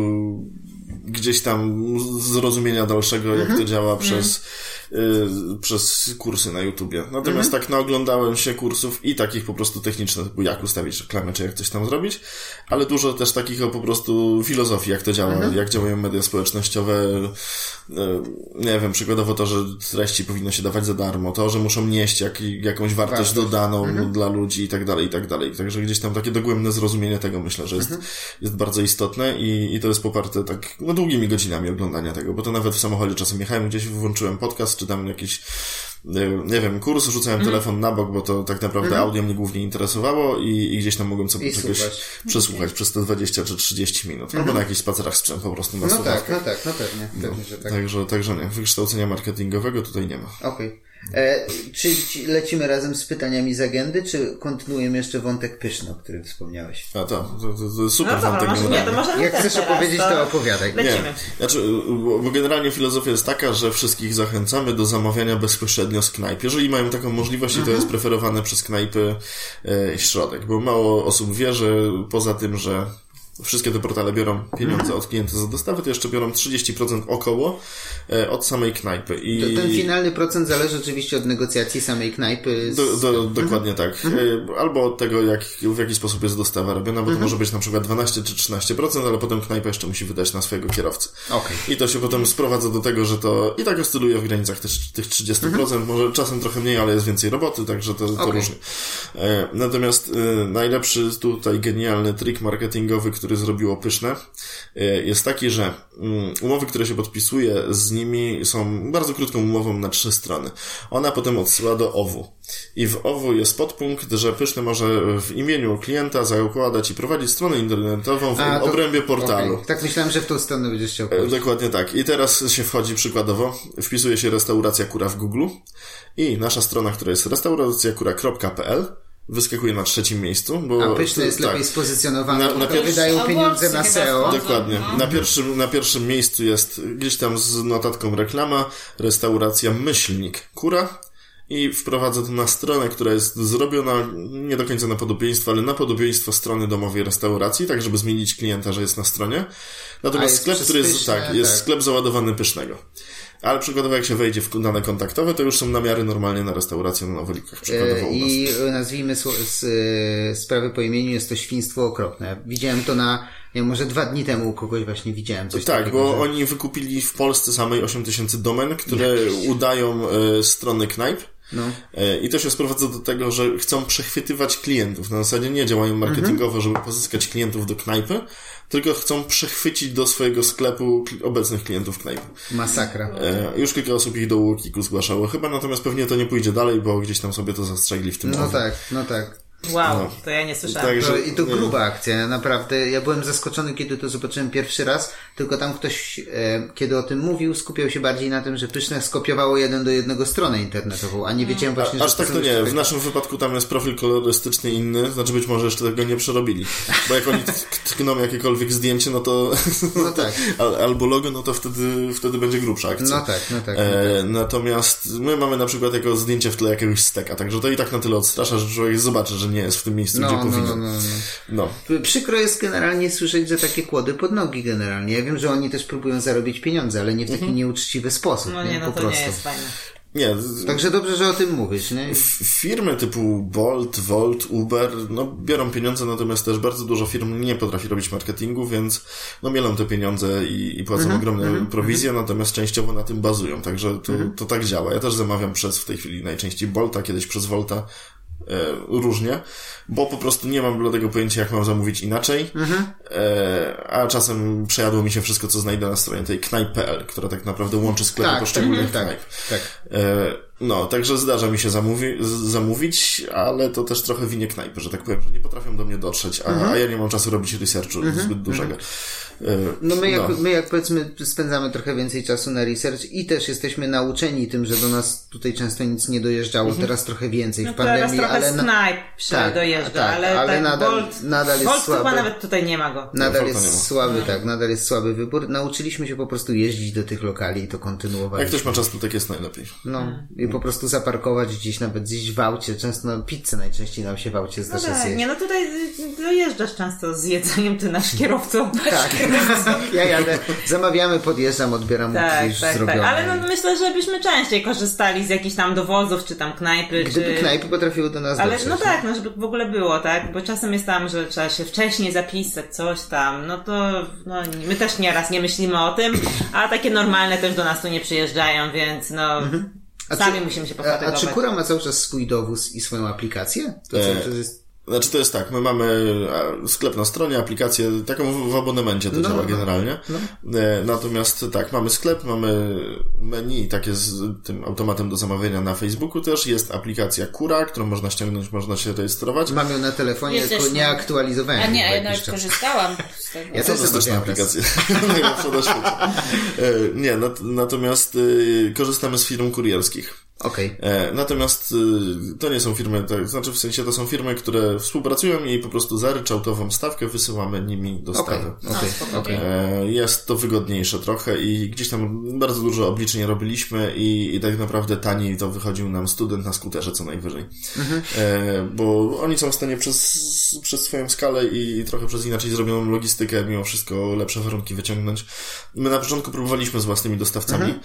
gdzieś tam zrozumienia dalszego, jak Mhm. to działa przez, y, przez kursy na YouTubie. Natomiast Mhm. tak naoglądałem się kursów i takich po prostu technicznych, typu jak ustawić reklamę, czy jak coś tam zrobić, ale dużo też takich o po prostu filozofii, jak to działa, Mhm. jak działają media społecznościowe. Y, Nie wiem, przykładowo to, że treści powinno się dawać za darmo, to, że muszą nieść jak, jakąś wartość Wartość. dodaną Mhm. dla ludzi i tak dalej, i tak dalej. Także gdzieś tam takie dogłębne zrozumienie tego myślę, że jest, Mhm. jest bardzo istotne i, i to jest poparte tak no, długimi godzinami oglądania tego, bo to nawet w samochodzie czasem jechałem gdzieś, włączyłem podcast, czy tam jakiś nie wiem, kurs, rzucałem Mhm. telefon na bok, bo to tak naprawdę audio mnie głównie interesowało i, i gdzieś tam mogłem sobie czegoś słuchać. przesłuchać przez te 20 czy 30 minut. Albo na jakichś spacerach z psem po prostu na Mhm. No tak, no tak, no pewnie, pewnie, że tak. Także, także nie, wykształcenia marketingowego tutaj nie ma. Okej. E, Czy ci- lecimy razem z pytaniami z agendy, czy kontynuujemy jeszcze wątek pyszny, o którym wspomniałeś? A to, to, to, to super No dobra, wątek może, nie, to możemy Jak chcesz teraz, opowiedzieć, to opowiadaj. Lecimy. Nie, znaczy, bo, bo generalnie filozofia jest taka, że wszystkich zachęcamy do zamawiania bezpośrednio z knajp. Jeżeli mają taką możliwość i to jest preferowane przez knajpy e, środek, bo mało osób wie, że poza tym, że wszystkie te portale biorą pieniądze od klienta za dostawę, to jeszcze biorą 30% około e, od samej knajpy. I To ten finalny procent zależy oczywiście od negocjacji samej knajpy. Z... do, do, dokładnie tak. E, Albo od tego, jak, w jaki sposób jest dostawa robiona, bo to może być na przykład 12 czy 13%, ale potem knajpa jeszcze musi wydać na swojego kierowcę. Okej. I to się potem sprowadza do tego, że to i tak oscyluje w granicach tych, tych 30%, może czasem trochę mniej, ale jest więcej roboty, także to, to Okej. różnie. E, natomiast najlepszy tutaj genialny trik marketingowy, który zrobiło Pyszne, e, jest taki, że mm, umowy, które się podpisuje z nimi są bardzo krótką umową na trzy strony. Ona potem odsyła do OWU. I w OWU jest podpunkt, że Pyszne może w imieniu klienta zakładać i prowadzić stronę internetową w A, to- obrębie portalu. okej. Tak myślałem, że w tą stronę będziesz chciał E, pójść. Dokładnie tak. I teraz się wchodzi przykładowo, wpisuje się restauracja kura w Google i nasza strona, która jest restauracjakura.pl wyskakuje na trzecim miejscu, bo... A pyszne jest tak. lepiej spozycjonowane, Na- na pierwszy- wydają pieniądze na SEO. Dokładnie. No. Na pierwszym, na pierwszym miejscu jest gdzieś tam z notatką reklama, restauracja Myślnik Kura i wprowadza to na stronę, która jest zrobiona nie do końca na podobieństwo, ale na podobieństwo strony domowej restauracji, tak żeby zmienić klienta, że jest na stronie. Natomiast jest sklep, który jest, pyszne, tak, jest tak. sklep załadowany pysznego. Ale przykładowo jak się wejdzie w dane kontaktowe, to już są namiary normalnie na restaurację na Nowolikach, przykładowo E, u nas. I nazwijmy z, e, sprawy po imieniu, jest to świństwo okropne. Widziałem to na, nie wiem, może dwa dni temu u kogoś właśnie widziałem coś Tak, takiego. bo że- oni wykupili w Polsce samej 8000 domen, które udają e, strony knajp. No. E, I to się sprowadza do tego, że chcą przechwytywać klientów. Na zasadzie nie działają marketingowo, żeby pozyskać klientów do knajpy, tylko chcą przechwycić do swojego sklepu obecnych klientów knajpy. Masakra. E, Już kilka osób ich do Łukiku zgłaszało chyba, natomiast pewnie to nie pójdzie dalej, bo gdzieś tam sobie to zastrzegli w tym No tak, no tak. Wow, No. to ja nie słyszałem. Także- To, I to nie. gruba akcja, naprawdę. Ja byłem zaskoczony, kiedy to zobaczyłem pierwszy raz, tylko tam ktoś, e, kiedy o tym mówił, skupiał się bardziej na tym, że Pyszne skopiowało jeden do jednego stronę internetową, a nie wiedziałem właśnie, A, aż tak to nie. W naszym wypadku tam jest profil kolorystyczny inny, znaczy być może jeszcze tego nie przerobili. Bo jak oni tk- tkną jakiekolwiek zdjęcie, no to... No tak. al- Albo logo, no to wtedy, wtedy będzie grubsza akcja. No tak, no tak. No E, natomiast my mamy na przykład jako zdjęcie w tle jakiegoś steka, także to i tak na tyle odstrasza, że człowiek zobaczy, że nie jest w tym miejscu, No, gdzie no, powinien. no, no, No. no. Przykro jest generalnie słyszeć, że takie kłody pod nogi generalnie. Ja wiem, że oni też próbują zarobić pieniądze, ale nie w taki Mhm. nieuczciwy sposób, No nie? nie, no po to prostu. nie jest fajne. Nie, Także dobrze, że o tym mówisz, nie? Firmy typu Bolt, Volt, Uber, no biorą pieniądze, natomiast też bardzo dużo firm nie potrafi robić marketingu, więc no mielą te pieniądze i, i płacą Mhm, ogromne prowizje, natomiast częściowo na tym bazują, także to, Mhm. to tak działa. Ja też zamawiam przez w tej chwili najczęściej Bolta, kiedyś przez Volta, e, różnie, bo po prostu nie mam bladego pojęcia, jak mam zamówić inaczej, Mhm. e, a czasem przejadło mi się wszystko, co znajdę na stronie tej knajp.pl, która tak naprawdę łączy sklepy Tak, poszczególnych tak, knajp. tak. E, No, także zdarza mi się zamówi- z- zamówić, ale to też trochę winie knajpy, że tak powiem, że nie potrafią do mnie dotrzeć, a, a ja nie mam czasu robić researchu zbyt dużego. E, No my jak, my jak powiedzmy spędzamy trochę więcej czasu na research i też jesteśmy nauczeni tym, że do nas tutaj często nic nie dojeżdżało, teraz trochę więcej No w teraz pandemii, trochę ale, z na, knajp tak, dojeżdża, tak, ale, ale tak nadal- Bolt, nadal jest Bolt chyba słaby. nawet tutaj nie ma go. nadal nie jest słaby, tak, nadal jest słaby wybór. Nauczyliśmy się po prostu jeździć do tych lokali i to kontynuować. Jak ktoś ma czas, to tak jest najlepiej. No i po prostu zaparkować gdzieś, nawet zjeść w aucie. Często no, pizzę najczęściej nam się w aucie No zdarza tak, zjeść. nie no tutaj y, dojeżdżasz często z jedzeniem, ty nasz kierowco. Tak, ja jadę, zamawiamy, podjeżdżam, odbieram Tak, już tak, tak. zrobione. Ale no myślę, że byśmy częściej korzystali z jakichś tam dowozów, czy tam knajpy, Gdyby czy... knajpy potrafiły do nas Ale dotrzeć. no tak, no żeby w ogóle było, tak? Bo czasem jest tam, że trzeba się wcześniej zapisać, coś tam, no to no, my też nieraz nie myślimy o tym, a takie normalne też do nas tu nie przyjeżdżają, więc no sami musimy się Mhm. A, a pofatygować. czy Kura ma cały czas swój dowóz i swoją aplikację? To, E, co, to jest... Znaczy to jest tak, my mamy e, sklep na stronie, aplikację, taką w, abonamencie to No, działa no, generalnie. E, Natomiast tak, mamy sklep, mamy menu takie z tym automatem do zamawiania na Facebooku też, jest aplikacja Kura, którą można ściągnąć, można się rejestrować. Mam ją na telefonie, tylko nie aktualizowałem. A nie, a ja nawet czas. korzystałam z tego. Ja To też raz. aplikację. Najlepsza na świecie. E, Nie, nat- natomiast e, korzystamy z firm kurierskich. Okej. E, Natomiast y, to nie są firmy, tak, znaczy w sensie to są firmy, które współpracują i po prostu za ryczałtową stawkę wysyłamy nimi dostawy. spoko. okej. E, Jest to wygodniejsze trochę i gdzieś tam bardzo dużo obliczeń robiliśmy i, i tak naprawdę taniej to wychodził nam student na skuterze co najwyżej. E, Bo oni są w stanie przez, przez swoją skalę i trochę przez inaczej zrobioną logistykę mimo wszystko lepsze warunki wyciągnąć. My na początku próbowaliśmy z własnymi dostawcami. E,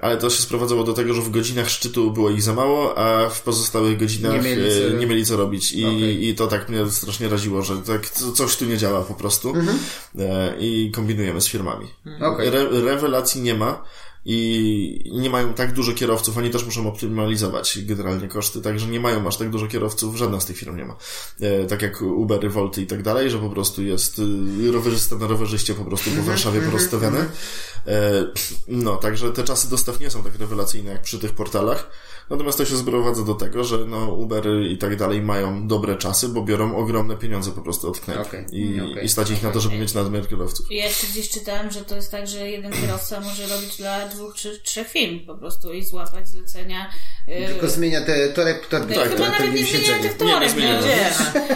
Ale to się sprowadzało do tego, że w godzinach szczytu było ich za mało, a w pozostałych godzinach Nie mieli co- e, nie mieli co robić. I, Okej. i to tak mnie strasznie raziło, że tak co- coś tu nie działa po prostu. E, I kombinujemy z firmami. Okej. Re, rewelacji nie ma. I nie mają tak dużo kierowców, oni też muszą optymalizować generalnie koszty, także nie mają aż tak dużo kierowców, żadna z tych firm nie ma. E, tak jak Ubery, Volty i tak dalej, że po prostu jest y, rowerzysta na rowerzyście po prostu po Warszawie porozstawiany. E, no, także te czasy dostaw nie są tak rewelacyjne jak przy tych portalach. Natomiast to się sprowadza do tego, że no Ubery i tak dalej mają dobre czasy, bo biorą ogromne pieniądze po prostu od knajp. Okej, I, okej. I stać ich na to, żeby mieć nadmiar kierowców. Ja jeszcze gdzieś czytałem, że to jest tak, że jeden kierowca może robić dla dwóch czy trzech firm po prostu i złapać zlecenia. Yy, Tylko zmienia te torek, torek, Chyba tak, nawet nie zmieniają tych torek. Nie, nie zmieniają. no. Gdzie?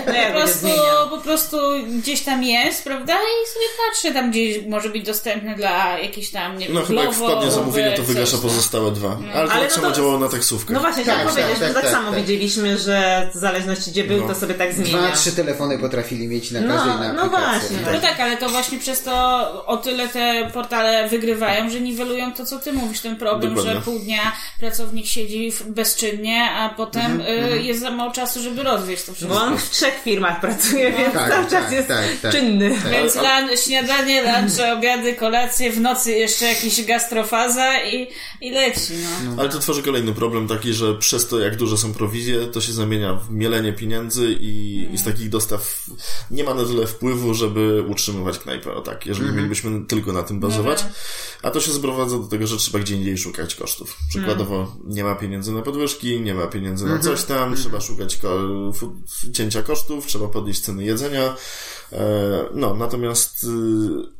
No, jak Po będzie prostu, po prostu gdzieś tam jest, prawda? I sobie patrzę, tam gdzieś może być dostępny dla jakichś tam, nie wiem, No chyba jak wpadnie zamówienie, to wygasza coś, no. pozostałe dwa. Ale to Ale tak no samo to- działało na taksówkach. No właśnie, Tak, chciałam tak, powiedzieć, tak, tak, tak, samo tak. widzieliśmy, że w zależności gdzie był, No. to sobie tak Dwa, zmienia. trzy telefony potrafili mieć na No, każdej na no właśnie. No tak, ale to właśnie przez to o tyle te portale wygrywają, że niwelują to, co ty mówisz, ten problem, że pół dnia pracownik siedzi w- bezczynnie, a potem Mhm, y, jest za mało czasu, żeby rozwieść to wszystko. Bo on w trzech firmach pracuje, więc Tak, cały czas tak, jest tak, tak. czynny. Więc lan, śniadanie, lunche, obiady, kolacje, w nocy jeszcze jakiś gastrofaza i, i leci, no. Ale to tworzy kolejny problem taki, że przez to jak duże są prowizje, to się zamienia w mielenie pieniędzy i, i z takich dostaw nie ma na tyle wpływu, żeby utrzymywać knajpę. O tak, jeżeli mielibyśmy tylko na tym bazować. A to się sprowadza do tego, że trzeba gdzie indziej szukać kosztów. Przykładowo nie ma pieniędzy na podwyżki, nie ma pieniędzy na coś tam, trzeba szukać ko- cięcia kosztów, trzeba podnieść ceny jedzenia. E, No, natomiast y,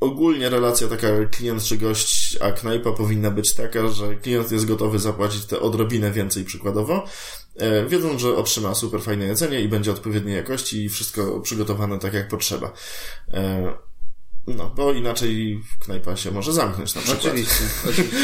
ogólnie relacja taka klient czy gość, a knajpa powinna być taka, że klient jest gotowy zapłacić te odrobinę więcej przykładowo, e, wiedząc, że otrzyma super fajne jedzenie i będzie odpowiedniej jakości i wszystko przygotowane tak jak potrzeba. No, bo inaczej knajpa się może zamknąć na przykład. Oczywiście, oczywiście.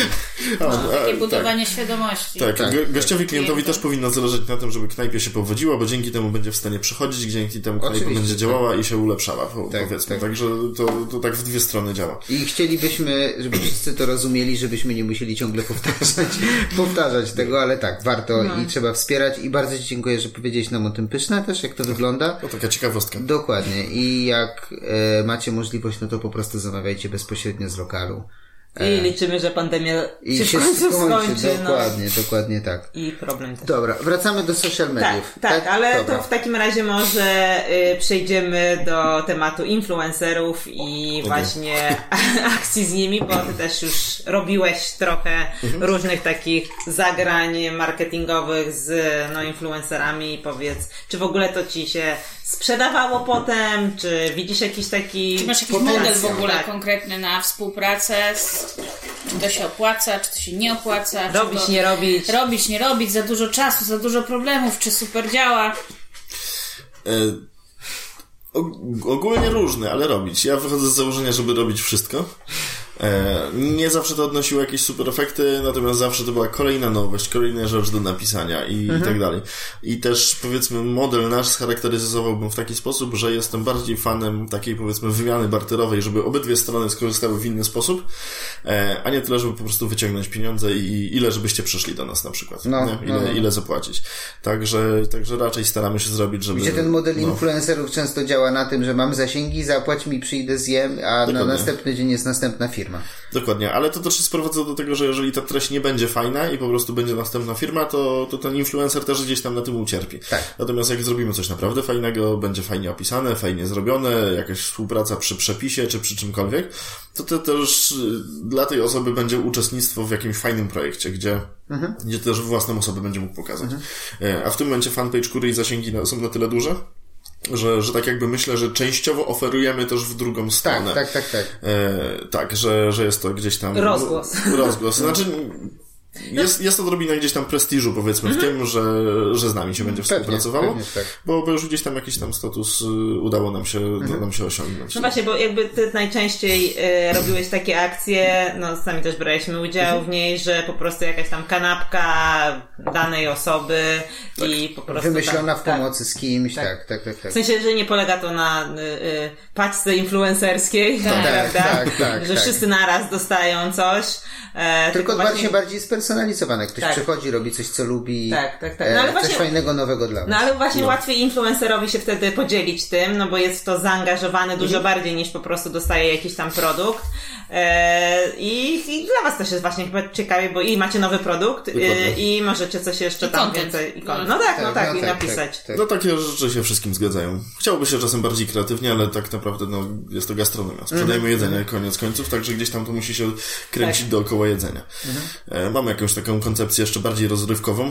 A, a, Takie tak. budowanie świadomości. Tak, Tak, tak. gościowi klientowi Klienta. też powinno zależeć na tym, żeby knajpie się powodziła, bo dzięki temu będzie w stanie przychodzić, dzięki temu knajpa Oczywiście, będzie tak. działała i się ulepszała, po- Tak, powiedzmy. tak. Także to, to tak w dwie strony działa. I chcielibyśmy, żeby wszyscy to rozumieli, żebyśmy nie musieli ciągle powtarzać, powtarzać tego, ale tak, warto i trzeba wspierać. I bardzo Ci dziękuję, że powiedziałeś nam o tym pyszne też, jak to wygląda. To taka ciekawostka. Dokładnie. I jak e, macie możliwość, no to po prostu zamawiajcie bezpośrednio z lokalu. I liczymy, że pandemia I się w się końcu skończy, skończy. no. dokładnie, dokładnie tak. I problem też. Dobra, wracamy do social mediów. Tak, tak, ale Dobra. to w takim razie może y, przejdziemy do tematu influencerów i właśnie akcji z nimi, bo ty też już robiłeś trochę Mhm. różnych takich zagrań marketingowych z no, influencerami i powiedz, czy w ogóle to ci się sprzedawało potem, czy widzisz jakiś taki... Czy masz jakiś Potencjał, model w ogóle tak. konkretny na współpracę? Z, to się opłaca, czy to się nie opłaca? Robić, nie robić. Robić, nie robić, za dużo czasu, za dużo problemów, czy super działa? E, og- ogólnie różny, ale robić. Ja wychodzę z założenia, żeby robić wszystko. E, nie zawsze to odnosiło jakieś super efekty, natomiast zawsze to była kolejna nowość, kolejna rzecz do napisania i, i tak dalej. I też powiedzmy model nasz scharakteryzowałbym w taki sposób, że jestem bardziej fanem takiej powiedzmy wymiany barterowej, żeby obydwie strony skorzystały w inny sposób, e, a nie tyle, żeby po prostu wyciągnąć pieniądze i ile żebyście przyszli do nas na przykład. No? Ile, no, ile zapłacić. Także, także raczej staramy się zrobić, żeby... Gdzie ten model no. influencerów często działa na tym, że mam zasięgi, zapłać mi, przyjdę, zjem, a na Dokładnie. następny dzień jest następna firma. Dokładnie, ale to też się sprowadza do tego, że jeżeli ta treść nie będzie fajna i po prostu będzie następna firma, to, to ten influencer też gdzieś tam na tym ucierpi. Tak. Natomiast jak zrobimy coś naprawdę fajnego, będzie fajnie opisane, fajnie zrobione, jakaś współpraca przy przepisie czy przy czymkolwiek, to to też y, dla tej osoby będzie uczestnictwo w jakimś fajnym projekcie, gdzie, gdzie też własną osobę będzie mógł pokazać. E, A w tym momencie fanpage i zasięgi są na tyle duże, że, że tak jakby myślę, że częściowo oferujemy też w drugą Tak, stronę. tak, tak, tak. E, tak, że, że jest to gdzieś tam. Rozgłos. Rozgłos. Znaczy, jest, jest odrobina gdzieś tam prestiżu, powiedzmy, w tym, że, że z nami się będzie Pewnie, współpracowało. pewnie, tak. Bo, bo już gdzieś tam jakiś tam status y, udało nam się, nam się osiągnąć. No właśnie, bo jakby ty najczęściej e, robiłeś takie akcje, no sami też braliśmy udział w niej, że po prostu jakaś tam kanapka danej osoby i po prostu... Wymyślona tak, w pomocy z kimś, tak, tak, tak, tak. W sensie, że nie polega to na y, y, paczce influencerskiej, Tak, prawda? tak, tak, że tak. wszyscy naraz dostają coś. E, Tylko właśnie- bardziej, bardziej spersonalizowane. Ktoś Tak. przychodzi, robi coś, co lubi. Tak, tak, tak. No e, ale coś właśnie- fajnego, nowego dla was. No ale właśnie łatwiej influencerowi się wtedy podzielić tym, no bo jest w to zaangażowany Mhm. dużo bardziej niż po prostu dostaje jakiś tam produkt. E, i, I dla was też jest właśnie chyba ciekawie, bo i macie nowy produkt e, i możecie coś jeszcze I tam content. więcej. I No. no tak, no Tak, tak, no i tak, napisać. tak, tak. No takie rzeczy się wszystkim zgadzają. Chciałoby się czasem bardziej kreatywnie, ale tak naprawdę no, jest to gastronomia. Sprzedajemy jedzenie koniec końców, także gdzieś tam to musi się kręcić Tak. dookoła jedzenia. E, mamy jakąś taką koncepcję jeszcze bardziej rozrywkową.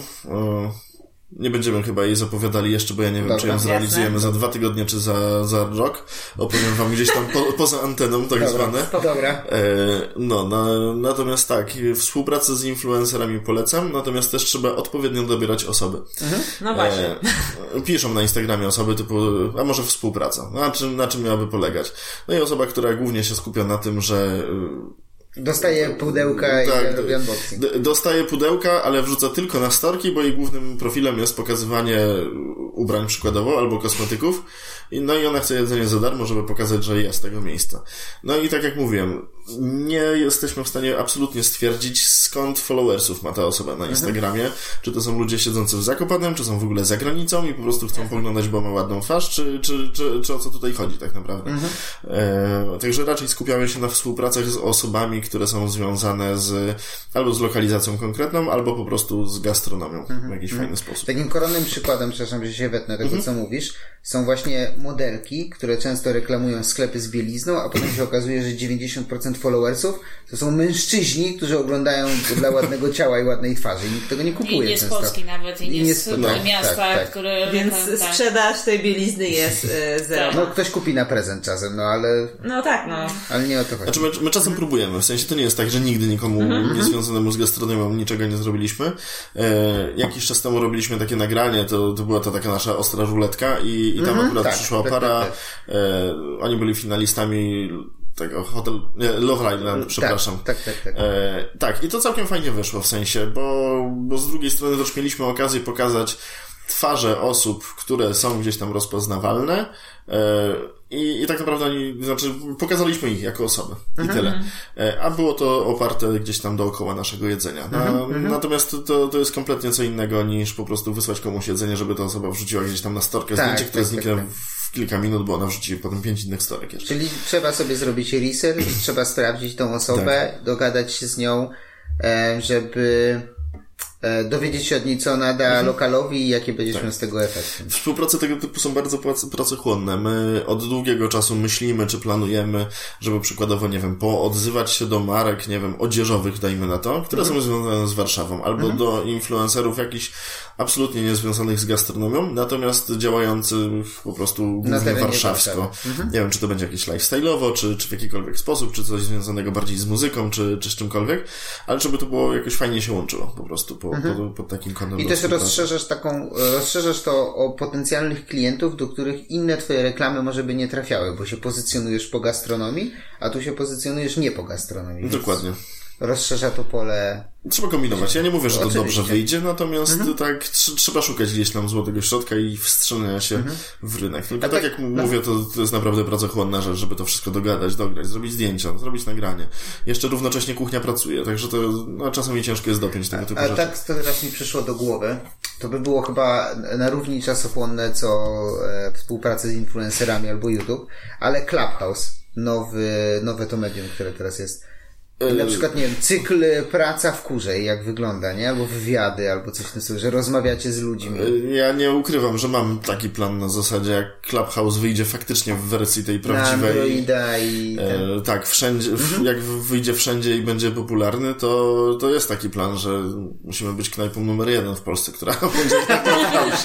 Nie będziemy chyba jej zapowiadali jeszcze, bo ja nie wiem, Dobra, czy ją jasne. zrealizujemy za dwa tygodnie, czy za, za rok. Opowiem wam gdzieś tam po, poza anteną, tak zwane. Dobra. E, No, na, natomiast tak, współpracę z influencerami polecam, natomiast też trzeba odpowiednio dobierać osoby. No właśnie. E, piszą na Instagramie osoby typu, a może współpraca. Na czym, na czym miałaby polegać? No i osoba, która głównie się skupia na tym, że Dostaje pudełka i Tak, robi unboxing. dostaje pudełka, ale wrzuca tylko na storki, bo jej głównym profilem jest pokazywanie ubrań przykładowo albo kosmetyków. I, no i ona chce jedzenie za darmo, żeby pokazać, że jest tego miejsca. No i tak jak mówiłem, nie jesteśmy w stanie absolutnie stwierdzić, skąd followersów ma ta osoba na Instagramie. Czy to są ludzie siedzący w Zakopanem, czy są w ogóle za granicą i po prostu chcą poglądać, bo ma ładną twarz, czy, czy, czy, czy o co tutaj chodzi tak naprawdę. E, także raczej skupiamy się na współpracach z osobami, które są związane z albo z lokalizacją konkretną, albo po prostu z gastronomią w jakiś fajny sposób. Takim koronnym przykładem, przepraszam, że się wetnę tego, Mhm. co mówisz, są właśnie modelki, które często reklamują sklepy z bielizną, a potem się okazuje, że 90% followersów to są mężczyźni, którzy oglądają dla ładnego ciała i ładnej twarzy i nikt tego nie I kupuje nie z. Polski nawet, i nie, z no, miasta, tak, tak. które... Więc tak. sprzedaż tej bielizny jest e, zero. No ktoś kupi na prezent czasem, no ale, No tak, no. ale nie o to chodzi. Znaczy my, my czasem próbujemy, w sensie to nie jest tak, że nigdy nikomu Mhm. niezwiązanemu z gastronomią niczego nie zrobiliśmy. E, jakiś czas temu robiliśmy takie nagranie, to, to była to taka nasza ostra ruletka i, i tam akurat tak, przyszła tak, para, tak, E, oni byli finalistami tego hotel, nie, Love Island, przepraszam. Tak, tak, tak. tak. E, tak, i to całkiem fajnie wyszło w sensie, bo, bo z drugiej strony też mieliśmy okazję pokazać twarze osób, które są gdzieś tam rozpoznawalne e, i, i tak naprawdę oni, znaczy pokazaliśmy ich jako osoby i tyle. E, a było to oparte gdzieś tam dookoła naszego jedzenia. Na, Natomiast to, to jest kompletnie co innego niż po prostu wysłać komuś jedzenie, żeby ta osoba wrzuciła gdzieś tam na storkę Tak, zdjęcie, które tak, tak, tak. w kilka minut, bo ona wrzuci potem pięć innych storek jeszcze. Czyli trzeba sobie zrobić research, trzeba sprawdzić tą osobę, Tak. dogadać się z nią, e, żeby dowiedzieć się od niej, co ona da Mhm. lokalowi i jakie będziesz Tak. z tego efekt. Współprace tego typu są bardzo prac- pracochłonne. My od długiego czasu myślimy, czy planujemy, żeby przykładowo, nie wiem, poodzywać się do marek, nie wiem, odzieżowych, dajmy na to, które Mhm. są związane z Warszawą, albo do influencerów jakichś absolutnie niezwiązanych z gastronomią, natomiast działających po prostu głównie warszawsko. Mhm. Nie wiem, czy to będzie jakieś lifestyle'owo, czy, czy w jakikolwiek sposób, czy coś związanego bardziej z muzyką, czy, czy z czymkolwiek, ale żeby to było jakoś fajnie się łączyło, po prostu, po, po, pod takim kątem Mhm. I też rozszerzasz taką, rozszerzasz to o potencjalnych klientów, do których inne twoje reklamy może by nie trafiały, bo się pozycjonujesz po gastronomii, a tu się pozycjonujesz nie po gastronomii. więc Dokładnie. Rozszerza to pole. Trzeba kombinować. Ja nie mówię, że to dobrze wyjdzie, natomiast tak tr- trzeba szukać gdzieś tam złotego środka i wstrzelenia się w rynek. Tylko tak, tak- jak mówię, to, to jest naprawdę pracochłonna rzecz, żeby to wszystko dogadać, dograć, zrobić zdjęcia, zrobić nagranie. Jeszcze równocześnie kuchnia pracuje, także to no, czasami ciężko jest dopiąć tego typu A rzeczy. tak to teraz mi przyszło do głowy. To by było chyba na równi czasochłonne co e, współpraca z influencerami albo YouTube, ale Clubhouse, nowy, nowe to medium, które teraz jest. I na przykład, nie wiem, cykl praca w kurze, jak wygląda, nie? Albo wywiady, albo coś w tym stylu, że rozmawiacie z ludźmi. Ja nie ukrywam, że mam taki plan na zasadzie, jak Clubhouse wyjdzie faktycznie w wersji tej Na prawdziwej. Androida i. E, tak, wszędzie, Mhm. jak wyjdzie wszędzie i będzie popularny, to, to jest taki plan, że musimy być knajpą numer jeden w Polsce, która będzie w Clubhouse.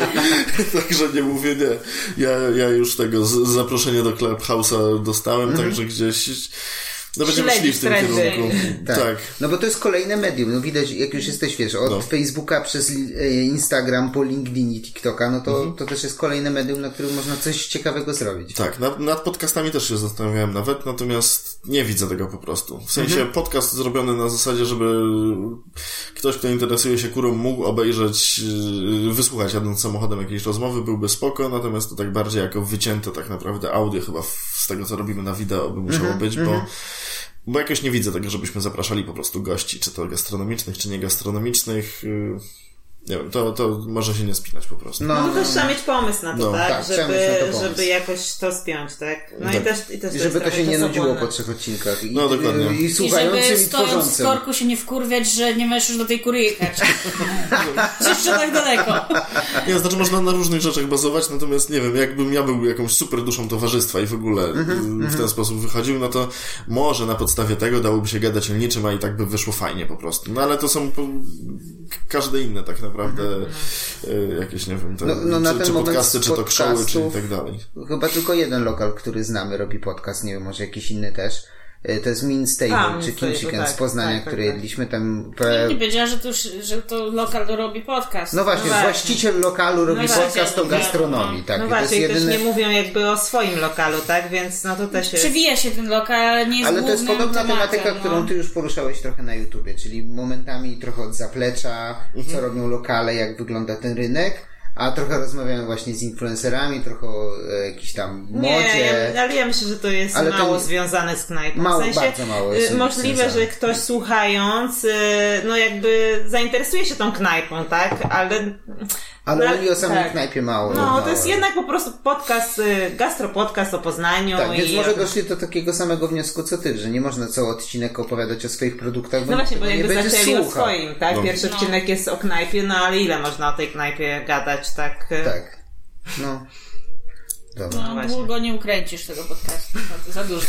Także nie mówię nie. Ja, ja już tego zaproszenie do Clubhouse'a dostałem, Mhm. także gdzieś no będziemy szli w tym trendy. kierunku. Tak. tak. No bo to jest kolejne medium. No widać, jak już jesteś, wiesz, od No. Facebooka przez e, Instagram po LinkedIn i TikToka, no to, Mhm. to też jest kolejne medium, na którym można coś ciekawego zrobić. Tak, nad, nad podcastami też się zastanawiałem nawet, natomiast nie widzę tego po prostu. W sensie Mhm. podcast zrobiony na zasadzie, żeby ktoś, kto interesuje się kurą, mógł obejrzeć, yy, wysłuchać jadąc samochodem jakiejś rozmowy, byłby spoko, natomiast to tak bardziej jako wycięte tak naprawdę audio chyba z tego, co robimy na wideo by musiało Mhm, być, bo bo jakoś nie widzę tego, żebyśmy zapraszali po prostu gości, czy to gastronomicznych, czy niegastronomicznych. Nie wiem, to, to może się nie spinać po prostu. No to też trzeba mieć pomysł na to, No, tak? tak, żeby, to żeby jakoś to spiąć, tak? No Tak. i też, i też I żeby to się nie nudziło po trzech odcinkach. I, No, dokładnie. I, i I żeby słuchającym i stojąc w korku się nie wkurwiać, że nie możesz już do tej kury jechać. jeszcze tak daleko. Nie, znaczy można na różnych rzeczach bazować, natomiast nie wiem, jakbym ja był jakąś super duszą towarzystwa i w ogóle Mhm, y, w ten sposób wychodził, no to może na podstawie tego dałoby się gadać o niczym, a i tak by wyszło fajnie po prostu. No ale to są każde inne tak naprawdę y, jakieś, nie wiem, te, No- no na czy, czy podcasty, czy to krzoły, czy i tak dalej. Chyba tylko jeden lokal, który znamy, robi podcast, nie wiem, może jakiś inny też. Y, To jest Mean Stable, A, czy King Chicken tak, z Poznania, tak, tak, który tak. jedliśmy tam. Nie powiedziała, że to, już, że to lokal robi podcast. No właśnie, No właśnie. właściciel lokalu robi No właśnie, podcast o no, gastronomii, tak. No to jest właśnie, i też jedyny... nie mówią jakby o swoim lokalu, tak? Więc no to też jest... Przewija się ten lokal, ale nie jest Ale to jest podobna tematem, tematyka, no. którą ty już poruszałeś trochę na YouTubie, czyli momentami trochę od zaplecza, Mhm. co robią lokale, jak wygląda ten rynek, a trochę rozmawiamy właśnie z influencerami, trochę o e, jakiejś tam modzie. Nie, ale ja myślę, że to jest Ale to mało nie- związane z knajpą. Mało, w sensie, bardzo mało jest y, możliwe, związane. że ktoś słuchając, y, no jakby zainteresuje się tą knajpą, tak? Ale... Ale oni o samej tak. knajpie mało. No, mało. to jest jednak po prostu podcast, y, gastropodcast o Poznaniu Tak, więc i... może doszli do takiego samego wniosku co ty, że nie można cały odcinek opowiadać o swoich produktach, bo No właśnie, bo jakby nie będzie zaczęli o słuchał. swoim, tak? No. Pierwszy No. odcinek jest o knajpie, no ale ile można o tej knajpie gadać, tak? Tak. No. Dobra. No, długo nie ukręcisz tego podcastu, to za dużo.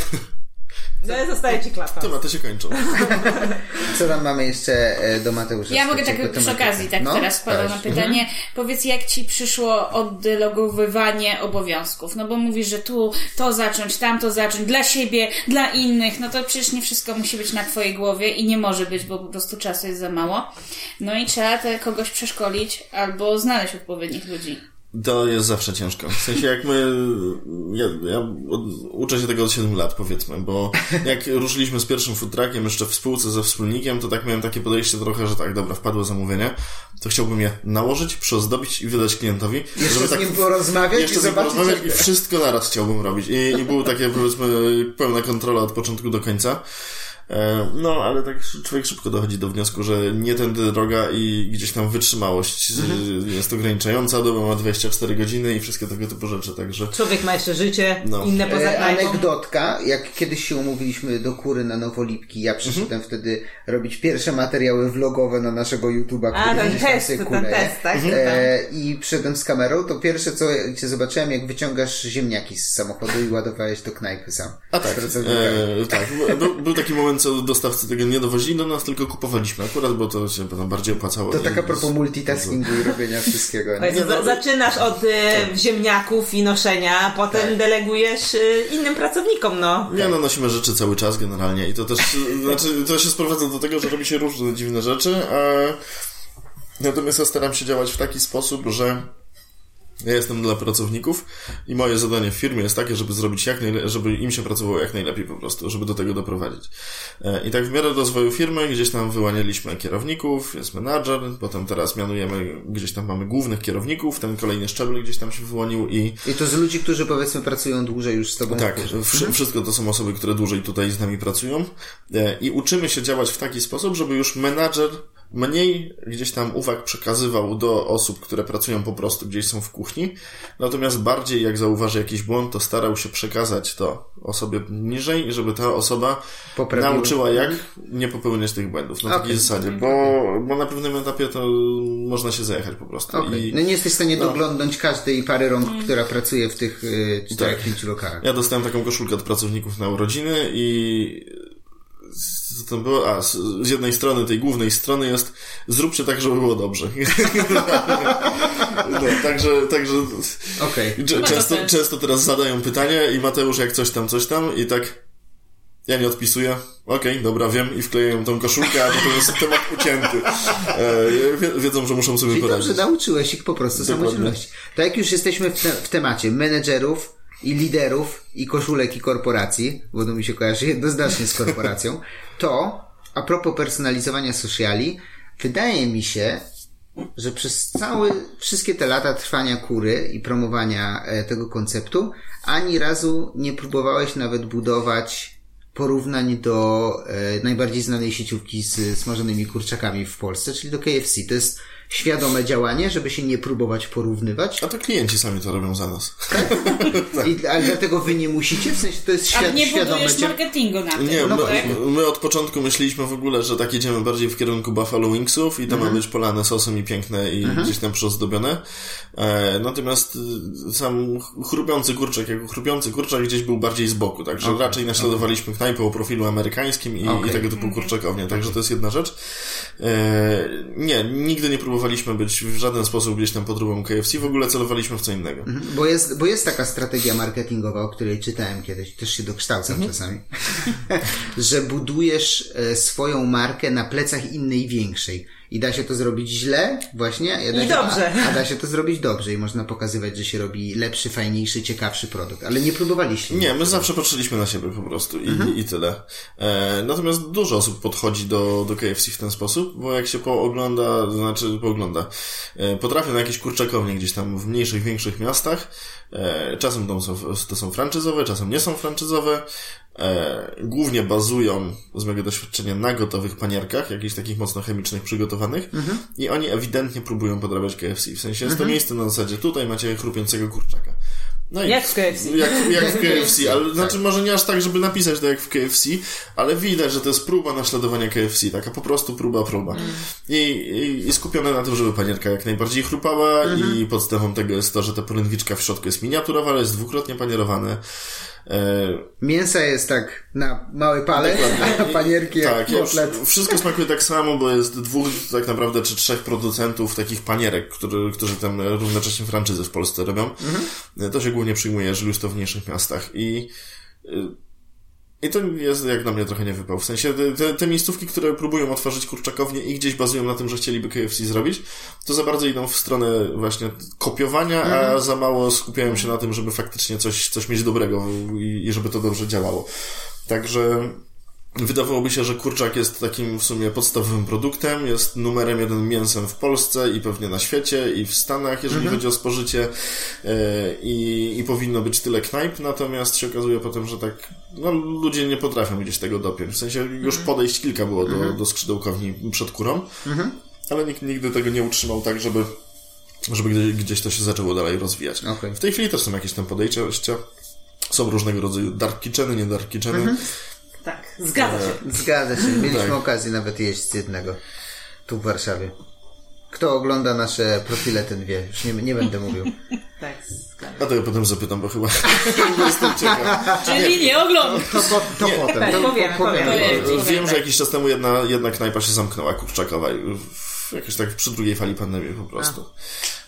No zostaje ci klapa. Tematy się kończą. Co tam mamy jeszcze e, do Mateusza? Ja mogę tak przy okazji, tak No, teraz wpadam na pytanie. Powiedz, jak ci przyszło oddelogowywanie obowiązków? No bo mówisz, że tu to zacząć, tam to zacząć, dla siebie, dla innych, no to przecież nie wszystko musi być na twojej głowie i nie może być, bo po prostu czasu jest za mało. No i trzeba te kogoś przeszkolić albo znaleźć odpowiednich ludzi. To jest zawsze ciężko. W sensie jak my, ja, ja od, uczę się tego od 7 lat powiedzmy, bo jak ruszyliśmy z pierwszym food truckiem jeszcze w spółce ze wspólnikiem, to tak miałem takie podejście trochę, że tak, dobra, wpadło zamówienie, to chciałbym je nałożyć, przyozdobić i wydać klientowi. Jeszcze z tak nim porozmawiać jeszcze i zobaczyć, porozmawiać i wszystko naraz chciałbym robić. I, i było takie powiedzmy pełna kontrola od początku do końca. E, no, ale tak człowiek szybko dochodzi do wniosku, że nie tędy droga i gdzieś tam wytrzymałość mhm. jest ograniczająca, doba ma 24 godziny i wszystkie tego typu rzeczy, także... Człowiek ma jeszcze życie, No. inne poza E, anegdotka, jak kiedyś się umówiliśmy do kury na Nowolipki, ja przyszedłem Mhm. wtedy robić pierwsze materiały vlogowe na naszego YouTube'a, A, który ten gdzieś tam test, ten test, tak? E, I przyszedłem z kamerą, to pierwsze co cię zobaczyłem, jak wyciągasz ziemniaki z samochodu i ładowałeś do knajpy sam. A tak, e, tak. Był, był taki moment, co dostawcy tego nie dowozili do nas, tylko kupowaliśmy akurat, bo to się potem bardziej opłacało. To tak a propos multitaskingu i robienia wszystkiego. Nie? za- zaczynasz od e, ziemniaków i noszenia, potem Tak. delegujesz e, innym pracownikom, no. Nie, no nosimy rzeczy cały czas generalnie i to też, znaczy, to się sprowadza do tego, że robi się różne dziwne rzeczy, a natomiast ja staram się działać w taki sposób, że ja jestem dla pracowników i moje zadanie w firmie jest takie, żeby zrobić jak najle- żeby im się pracowało jak najlepiej po prostu, żeby do tego doprowadzić. E, I tak w miarę rozwoju firmy gdzieś tam wyłanialiśmy kierowników, jest menadżer, potem teraz mianujemy, gdzieś tam mamy głównych kierowników, ten kolejny szczebel gdzieś tam się wyłonił i I to z ludzi, którzy powiedzmy pracują dłużej już z tobą. tak, w kurze. wsz- wszystko to są osoby, które dłużej tutaj z nami pracują e, i uczymy się działać w taki sposób, żeby już menadżer mniej gdzieś tam uwag przekazywał do osób, które pracują po prostu gdzieś są w kuchni, natomiast bardziej jak zauważy jakiś błąd, to starał się przekazać to osobie niżej, żeby ta osoba nauczyła jak nie popełniać tych błędów na Okej. takiej zasadzie, bo, bo na pewnym etapie to można się zajechać po prostu. Okej. I No nie jesteś w stanie no. doglądnąć każdej pary rąk, która pracuje w tych y, Tak. 4-5 lokalach. Ja dostałem taką koszulkę od pracowników na urodziny i co to było? A, z, z jednej strony, tej głównej strony jest zróbcie tak, żeby było dobrze. no, także, także to często, często teraz zadają pytanie i Mateusz jak coś tam, coś tam i tak ja nie odpisuję. Okej, dobra, wiem i wklejają tą koszulkę, a potem jest temat ucięty. E, wie, wiedzą, że muszą sobie Czyli poradzić. dobrze nauczyłeś ich po prostu Dokładnie. samodzielności. To jak już jesteśmy w, te, w temacie menedżerów i liderów i koszulek i korporacji, bo to mi się kojarzy jednoznacznie z korporacją, to a propos personalizowania sociali, wydaje mi się, że przez całe, wszystkie te lata trwania kury i promowania e, tego konceptu, ani razu nie próbowałeś nawet budować porównań do e, najbardziej znanej sieciówki z smażonymi kurczakami w Polsce, czyli do KFC. To jest świadome działanie, żeby się nie próbować porównywać. A to klienci sami to robią za nas. I, ale dlatego wy nie musicie, w sensie to jest A świad, nie świadome budujesz dzia- marketingu na tym, Nie, no my, tak? my od początku myśleliśmy w ogóle, że tak jedziemy bardziej w kierunku Buffalo Wingsów i to ma być polane sosem i piękne i gdzieś tam przyozdobione. E, natomiast y, sam ch- chrupiący kurczak, jako chrupiący kurczak gdzieś był bardziej z boku, także raczej naśladowaliśmy knajpę o profilu amerykańskim i, Okej. i tego typu kurczakownie, także to jest jedna rzecz. E, nie, nigdy nie próbowaliśmy być w żaden sposób gdzieś tam podróbą KFC, w ogóle celowaliśmy w co innego. Bo jest, bo jest taka strategia marketingowa, o której czytałem kiedyś, też się dokształcam czasami, że budujesz e, swoją markę na plecach innej większej. I da się to zrobić źle, właśnie, a da I się, dobrze. A, a da się to zrobić dobrze i można pokazywać, że się robi lepszy, fajniejszy, ciekawszy produkt. Ale nie próbowaliście. Nie, my zawsze patrzyliśmy na siebie po prostu i, Mhm. i tyle. E, natomiast dużo osób podchodzi do, do KFC w ten sposób, bo jak się poogląda, to znaczy poogląda, e, potrafię na jakieś kurczakownie gdzieś tam w mniejszych, większych miastach, e, czasem to są, to są franczyzowe, czasem nie są franczyzowe, e, głównie bazują z mojego doświadczenia na gotowych panierkach, jakichś takich mocno chemicznych przygotowanych Mhm. i oni ewidentnie próbują podrabiać KFC. W sensie jest to miejsce na zasadzie, tutaj macie chrupiącego kurczaka. No i Jak w KFC. Jak, jak w KFC, ale znaczy może nie aż tak, żeby napisać to jak w KFC, ale widać, że to jest próba naśladowania KFC, taka po prostu próba, próba. I, i, I skupione na tym, żeby panierka jak najbardziej chrupała i podstawą tego jest to, że ta polędwiczka w środku jest miniaturowa, ale jest dwukrotnie panierowane. E, Mięsa jest tak na mały palec, a panierki tak, kotlet. wszystko smakuje tak samo, bo jest dwóch tak naprawdę, czy trzech producentów takich panierek, który, którzy tam równocześnie franczyzy w Polsce robią. To się głównie przyjmuje, jeżeli jest to w mniejszych miastach i y, i to jest jak na mnie trochę nie wypał. W sensie te, te, miejscówki, które próbują otworzyć kurczakownie i gdzieś bazują na tym, że chcieliby KFC zrobić, to za bardzo idą w stronę właśnie kopiowania, a za mało skupiają się na tym, żeby faktycznie coś, coś mieć dobrego i, i żeby to dobrze działało. Także Wydawałoby się, że kurczak jest takim w sumie podstawowym produktem, jest numerem jeden mięsem w Polsce i pewnie na świecie i w Stanach, jeżeli chodzi o spożycie e, i, i powinno być tyle knajp, natomiast się okazuje potem, że tak no, ludzie nie potrafią gdzieś tego dopiąć. W sensie już podejść kilka było do, do skrzydełkowni przed kurą, ale nikt nigdy tego nie utrzymał tak, żeby żeby gdzieś, to się zaczęło dalej rozwijać. Okej. W tej chwili też są jakieś tam podejścia, są różnego rodzaju dark kitcheny, nie dark kitcheny. Tak, zgadza się. Zgadza się. Mieliśmy Tak. okazję nawet jeść z jednego. Tu w Warszawie. Kto ogląda nasze profile, ten wie. Już nie, nie będę mówił. Tak, zgadza A to ja potem zapytam, bo chyba jestem ciekaw. Czyli nie oglądam. To, po, to potem. Tak, to, powiemy, powiemy. Powiemy. Wiem, że jakiś czas temu jedna, jedna knajpa się zamknęła, kurczakowa. Jakoś tak przy drugiej fali pandemii po prostu. E,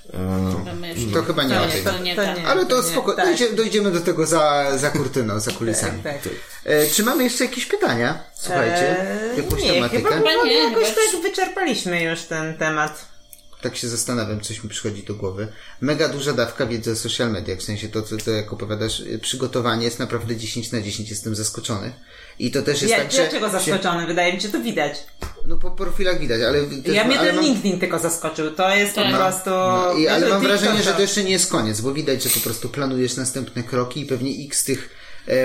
To chyba nie to o nie, tym. to nie To nie. Ale to Nie, spoko. tak. Dojdzie, dojdziemy do tego za, za kurtyną, za kulisami. Tak, tak. E, czy mamy jeszcze jakieś pytania? Słuchajcie, Eee, jakąś nie, tematykę? chyba, chyba nie, jakoś chyba tak wyczerpaliśmy już ten temat. Tak się zastanawiam, coś mi przychodzi do głowy. Mega duża dawka wiedzy o social mediach, w sensie to, co to jak opowiadasz, y, przygotowanie jest naprawdę 10 na 10, jestem zaskoczony. I to też jest Ja, tak, że... dlaczego się- zaskoczony? Wydaje mi się, to widać. No po profilach widać, ale... Też, ja mnie ten mam- LinkedIn tylko zaskoczył. To jest Tak. po prostu... No, i, ale mam wrażenie, że to jeszcze nie jest koniec, bo widać, że po prostu planujesz następne kroki i pewnie x tych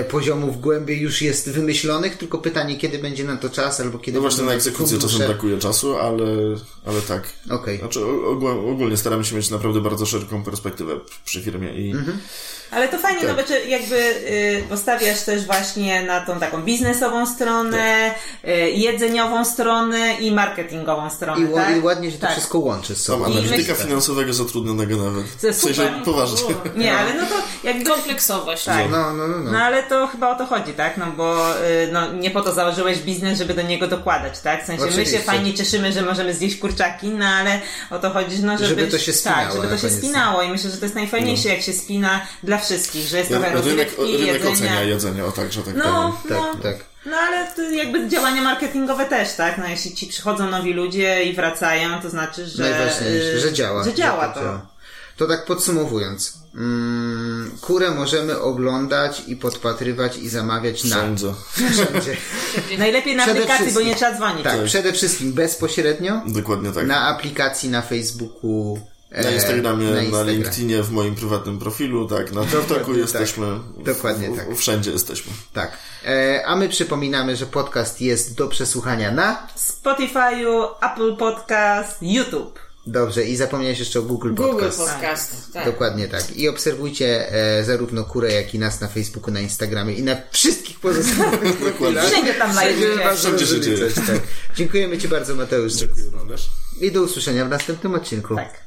poziomów głębiej już jest wymyślonych, tylko pytanie, kiedy będzie na to czas, albo kiedy No właśnie na egzekucję fundusze. czasem brakuje czasu, ale, ale tak. Okej. Znaczy ogólnie staramy się mieć naprawdę bardzo szeroką perspektywę przy firmie i Mhm. Ale to fajnie, Tak. no bo czy jakby y, postawiasz też właśnie na tą taką biznesową stronę, Tak. y, jedzeniową stronę i marketingową stronę, I, tak? I ładnie się to Tak. wszystko łączy z sobą. analityka finansowego zatrudnionego nawet. To jest w sensie super. poważnie. Nie, ale no to jakby... Kompleksowość. Tak. No, no, no, no. No ale to chyba o to chodzi, tak? No bo y, no, nie po to założyłeś biznes, żeby do niego dokładać, tak? W sensie my Oczywiście. się fajnie cieszymy, że możemy zjeść kurczaki, no ale o to chodzi, no żeby... Żeby to się spinało Tak, żeby to się spinało i myślę, że to jest najfajniejsze, jak się spina dla wszystkich, że jest trochę rynek, rozrywki, rynek jedzenia. ocenia jedzenie, o tak, że tak No, powiem. no, Tak, tak. no ale to jakby działania marketingowe też, tak? No jeśli ci przychodzą nowi ludzie i wracają, to znaczy, że... Najważniejsze, y, że działa. Że działa to. działa. To tak podsumowując. Mm, kurę możemy oglądać i podpatrywać i zamawiać na Wszędzie. wszędzie. Najlepiej na Przede aplikacji, bo nie trzeba dzwonić. Tak, przede wszystkim bezpośrednio Dokładnie tak. na aplikacji na Facebooku, Na Instagramie, na, na, Instagram. LinkedInie, w moim prywatnym profilu, tak, na TikToku tak. jesteśmy. Dokładnie w, tak. Wszędzie jesteśmy. Tak. E, a my przypominamy, że podcast jest do przesłuchania na Spotify'u, Apple Podcast, YouTube. Dobrze, i zapomniałeś jeszcze o Google Google Podcast. Podcast. Tak. Dokładnie tak. I obserwujcie e, zarówno Kurę, jak i nas na Facebooku, na Instagramie i na wszystkich pozostałych profilach. Wszędzie tam znajdziecie. Wszędzie się dzieje. Tak. Dziękuję Ci bardzo, Mateusz. Dziękuję również. I do usłyszenia w następnym odcinku. Tak.